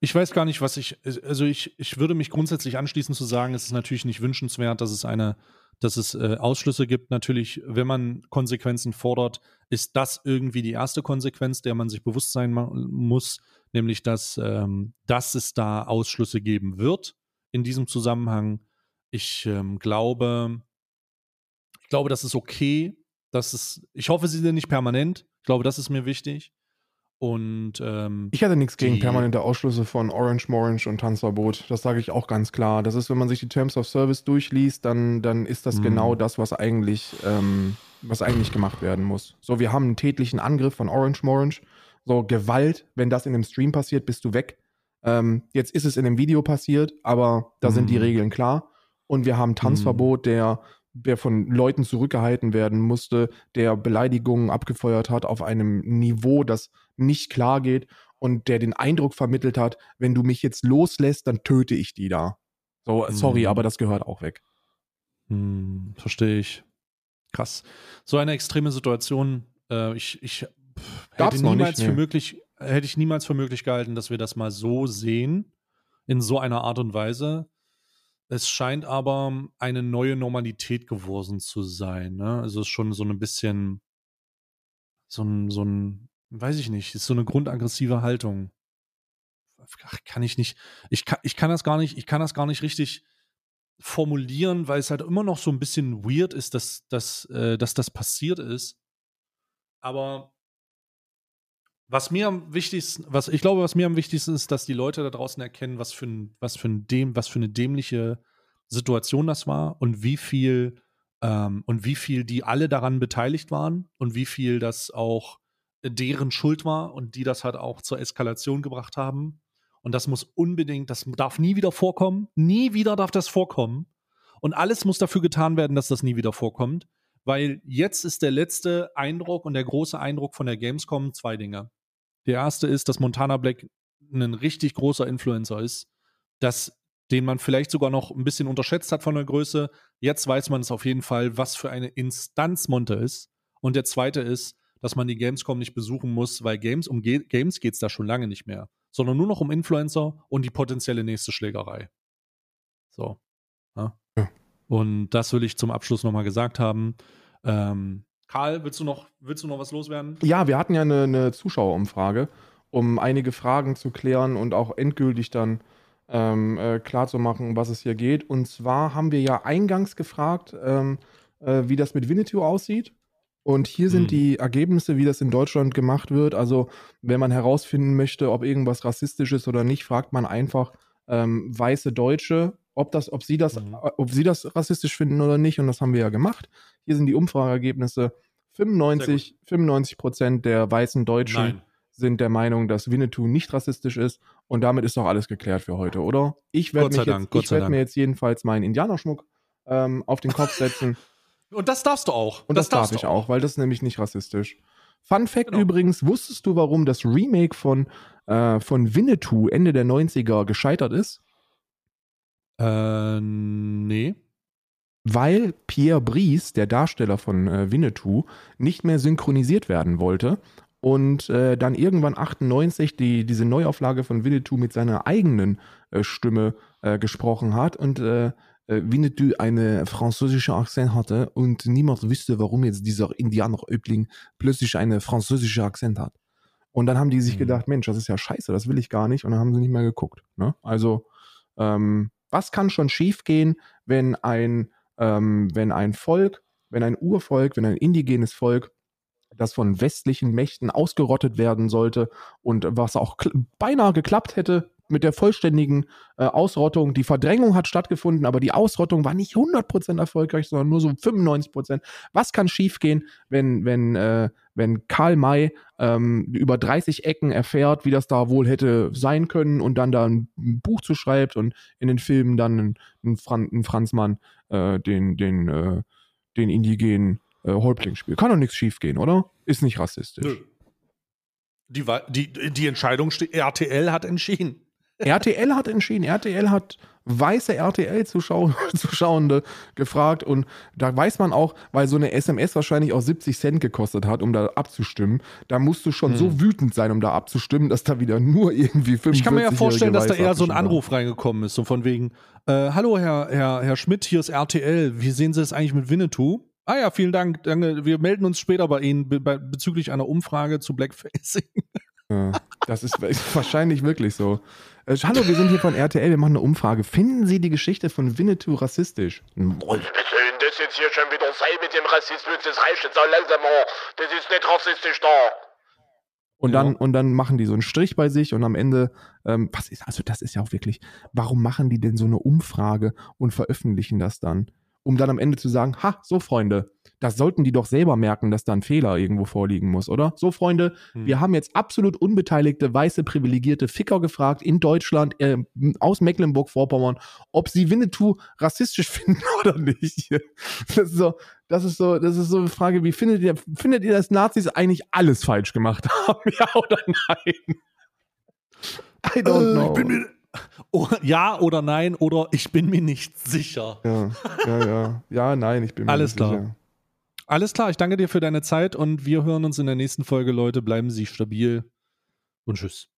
ich weiß gar nicht, was ich, also ich, ich würde mich grundsätzlich anschließen zu sagen, es ist natürlich nicht wünschenswert, dass es eine, dass es äh, Ausschlüsse gibt. Natürlich, wenn man Konsequenzen fordert, ist das irgendwie die erste Konsequenz, der man sich bewusst sein muss nämlich dass, ähm, dass es da Ausschlüsse geben wird in diesem Zusammenhang. Ich ähm, glaube, ich glaube, das ist okay. Das ist, ich hoffe, sie sind nicht permanent. Ich glaube, das ist mir wichtig. Und ähm,
ich hatte nichts gegen permanente Ausschlüsse von Orange, Morange und Tanzverbot. Das sage ich auch ganz klar. Das ist, wenn man sich die Terms of Service durchliest, dann, dann ist das mhm. genau das, was eigentlich, ähm, was eigentlich gemacht werden muss. So, wir haben einen tätlichen Angriff von Orange, Morange so Gewalt, wenn das in einem Stream passiert, bist du weg. Ähm, jetzt ist es in einem Video passiert, aber da mhm. sind die mhm. Regeln klar. Und wir haben Tanzverbot, mhm. der, der von Leuten zurückgehalten werden musste, der Beleidigungen abgefeuert hat auf einem Niveau, das nicht klar geht und der den Eindruck vermittelt hat, wenn du mich jetzt loslässt, dann töte ich die da. So, sorry, mhm. aber das gehört auch weg.
Hm, verstehe ich. Krass. So eine extreme Situation. Äh, ich, ich Gab's hätte niemals nicht, für möglich, hätte ich niemals für möglich gehalten, dass wir das mal so sehen, in so einer Art und Weise. Es scheint aber eine neue Normalität geworden zu sein. Ne? Also es ist schon so ein bisschen so ein, so ein, weiß ich nicht, ist so eine grundaggressive Haltung. Ach, kann ich nicht, ich kann, ich kann das gar nicht, ich kann das gar nicht richtig formulieren, weil es halt immer noch so ein bisschen weird ist, dass, dass, äh, dass das passiert ist. Aber was mir am wichtigsten, was ich glaube, was mir am wichtigsten ist, dass die Leute da draußen erkennen, was für ein, was für ein dem, was für eine dämliche Situation das war und wie viel ähm, und wie viel die alle daran beteiligt waren und wie viel das auch deren Schuld war und die das halt auch zur Eskalation gebracht haben. Und das muss unbedingt, das darf nie wieder vorkommen. Nie wieder darf das vorkommen. Und alles muss dafür getan werden, dass das nie wieder vorkommt. Weil jetzt ist der letzte Eindruck und der große Eindruck von der Gamescom zwei Dinge. Der erste ist, dass Montana Black ein richtig großer Influencer ist, dass, den man vielleicht sogar noch ein bisschen unterschätzt hat von der Größe. Jetzt weiß man es auf jeden Fall, was für eine Instanz Monte ist. Und der zweite ist, dass man die Gamescom nicht besuchen muss, weil Games, um Ge Games geht es da schon lange nicht mehr, sondern nur noch um Influencer und die potenzielle nächste Schlägerei. So. Ja. Ja. Und das will ich zum Abschluss nochmal gesagt haben. Ähm, Karl, willst du noch, willst du noch was loswerden?
Ja, wir hatten ja eine, eine Zuschauerumfrage, um einige Fragen zu klären und auch endgültig dann ähm, äh, klarzumachen, was es hier geht. Und zwar haben wir ja eingangs gefragt, ähm, äh, wie das mit Winnetou aussieht. Und hier sind hm. die Ergebnisse, wie das in Deutschland gemacht wird. Also, wenn man herausfinden möchte, ob irgendwas rassistisch ist oder nicht, fragt man einfach ähm, weiße Deutsche, ob, das, ob, sie das, mhm. ob sie das rassistisch finden oder nicht. Und das haben wir ja gemacht. Hier sind die Umfrageergebnisse. 95, 95 Prozent der weißen Deutschen Nein. sind der Meinung, dass Winnetou nicht rassistisch ist. Und damit ist doch alles geklärt für heute, oder? Ich werde werd mir jetzt jedenfalls meinen Indianerschmuck ähm, auf den Kopf setzen.
Und das darfst du auch.
Und das, das darf ich auch. auch, weil das ist nämlich nicht rassistisch. Fun Fact genau. übrigens, wusstest du, warum das Remake von, äh, von Winnetou Ende der 90er gescheitert ist?
Äh, nee
weil Pierre Brice, der Darsteller von äh, Winnetou, nicht mehr synchronisiert werden wollte und äh, dann irgendwann 98 die, diese Neuauflage von Winnetou mit seiner eigenen äh, Stimme äh, gesprochen hat und äh, äh, Winnetou eine französische Akzent hatte und niemand wusste, warum jetzt dieser Indianer-Öbling plötzlich eine französische Akzent hat. Und dann haben die sich mhm. gedacht, Mensch, das ist ja scheiße, das will ich gar nicht und dann haben sie nicht mehr geguckt. Ne? Also, ähm, was kann schon schiefgehen, wenn ein ähm, wenn ein Volk, wenn ein Urvolk, wenn ein indigenes Volk, das von westlichen Mächten ausgerottet werden sollte und was auch beinahe geklappt hätte, mit der vollständigen äh, Ausrottung. Die Verdrängung hat stattgefunden, aber die Ausrottung war nicht 100% erfolgreich, sondern nur so 95%. Was kann schiefgehen, wenn, wenn, äh, wenn Karl May ähm, über 30 Ecken erfährt, wie das da wohl hätte sein können und dann da ein Buch zu schreibt und in den Filmen dann ein, Fran Franzmann äh, den, den, äh, den indigenen äh, Häuptling spielt. Kann doch nichts schiefgehen, oder? Ist nicht rassistisch.
Die, die, die Entscheidung RTL hat entschieden.
RTL hat entschieden. RTL hat weiße RTL-Zuschauende gefragt und da weiß man auch, weil so eine SMS wahrscheinlich auch 70 Cent gekostet hat, um da abzustimmen, da musst du schon hm. so wütend sein, um da abzustimmen, dass da wieder nur irgendwie
50 Ich kann mir ja vorstellen, dass da eher so ein Anruf reingekommen ist, so von wegen, äh, hallo Herr, Herr, Herr Schmidt, hier ist RTL, wie sehen Sie es eigentlich mit Winnetou? Ah ja, vielen Dank. Danke. Wir melden uns später bei Ihnen be bezüglich einer Umfrage zu Blackfacing.
Ja, das ist wahrscheinlich wirklich so. Äh, hallo, wir sind hier von RTL, wir machen eine Umfrage. Finden Sie die Geschichte von Winnetou rassistisch?
Denn das jetzt hier schon wieder sein mit dem Rassismus? Das reicht jetzt auch langsam mal. Das ist nicht rassistisch da.
Und dann, und dann machen die so einen Strich bei sich und am Ende, ähm, was ist, also das ist ja auch wirklich, warum machen die denn so eine Umfrage und veröffentlichen das dann? Um dann am Ende zu sagen, ha, so Freunde, das sollten die doch selber merken, dass da ein Fehler irgendwo vorliegen muss, oder? So Freunde, hm. wir haben jetzt absolut unbeteiligte, weiße, privilegierte Ficker gefragt in Deutschland, äh, aus Mecklenburg-Vorpommern, ob sie Winnetou rassistisch finden oder nicht. Das ist so, das ist so, das ist so eine Frage, wie findet ihr, findet ihr, dass Nazis eigentlich alles falsch gemacht haben? Ja oder nein?
I don't äh, know. Ich bin mir Oh, ja oder nein oder ich bin mir nicht sicher.
Ja, ja, ja. Ja, nein, ich bin mir
Alles
nicht
klar.
sicher.
Alles klar, ich danke dir für deine Zeit und wir hören uns in der nächsten Folge, Leute. Bleiben Sie stabil und tschüss.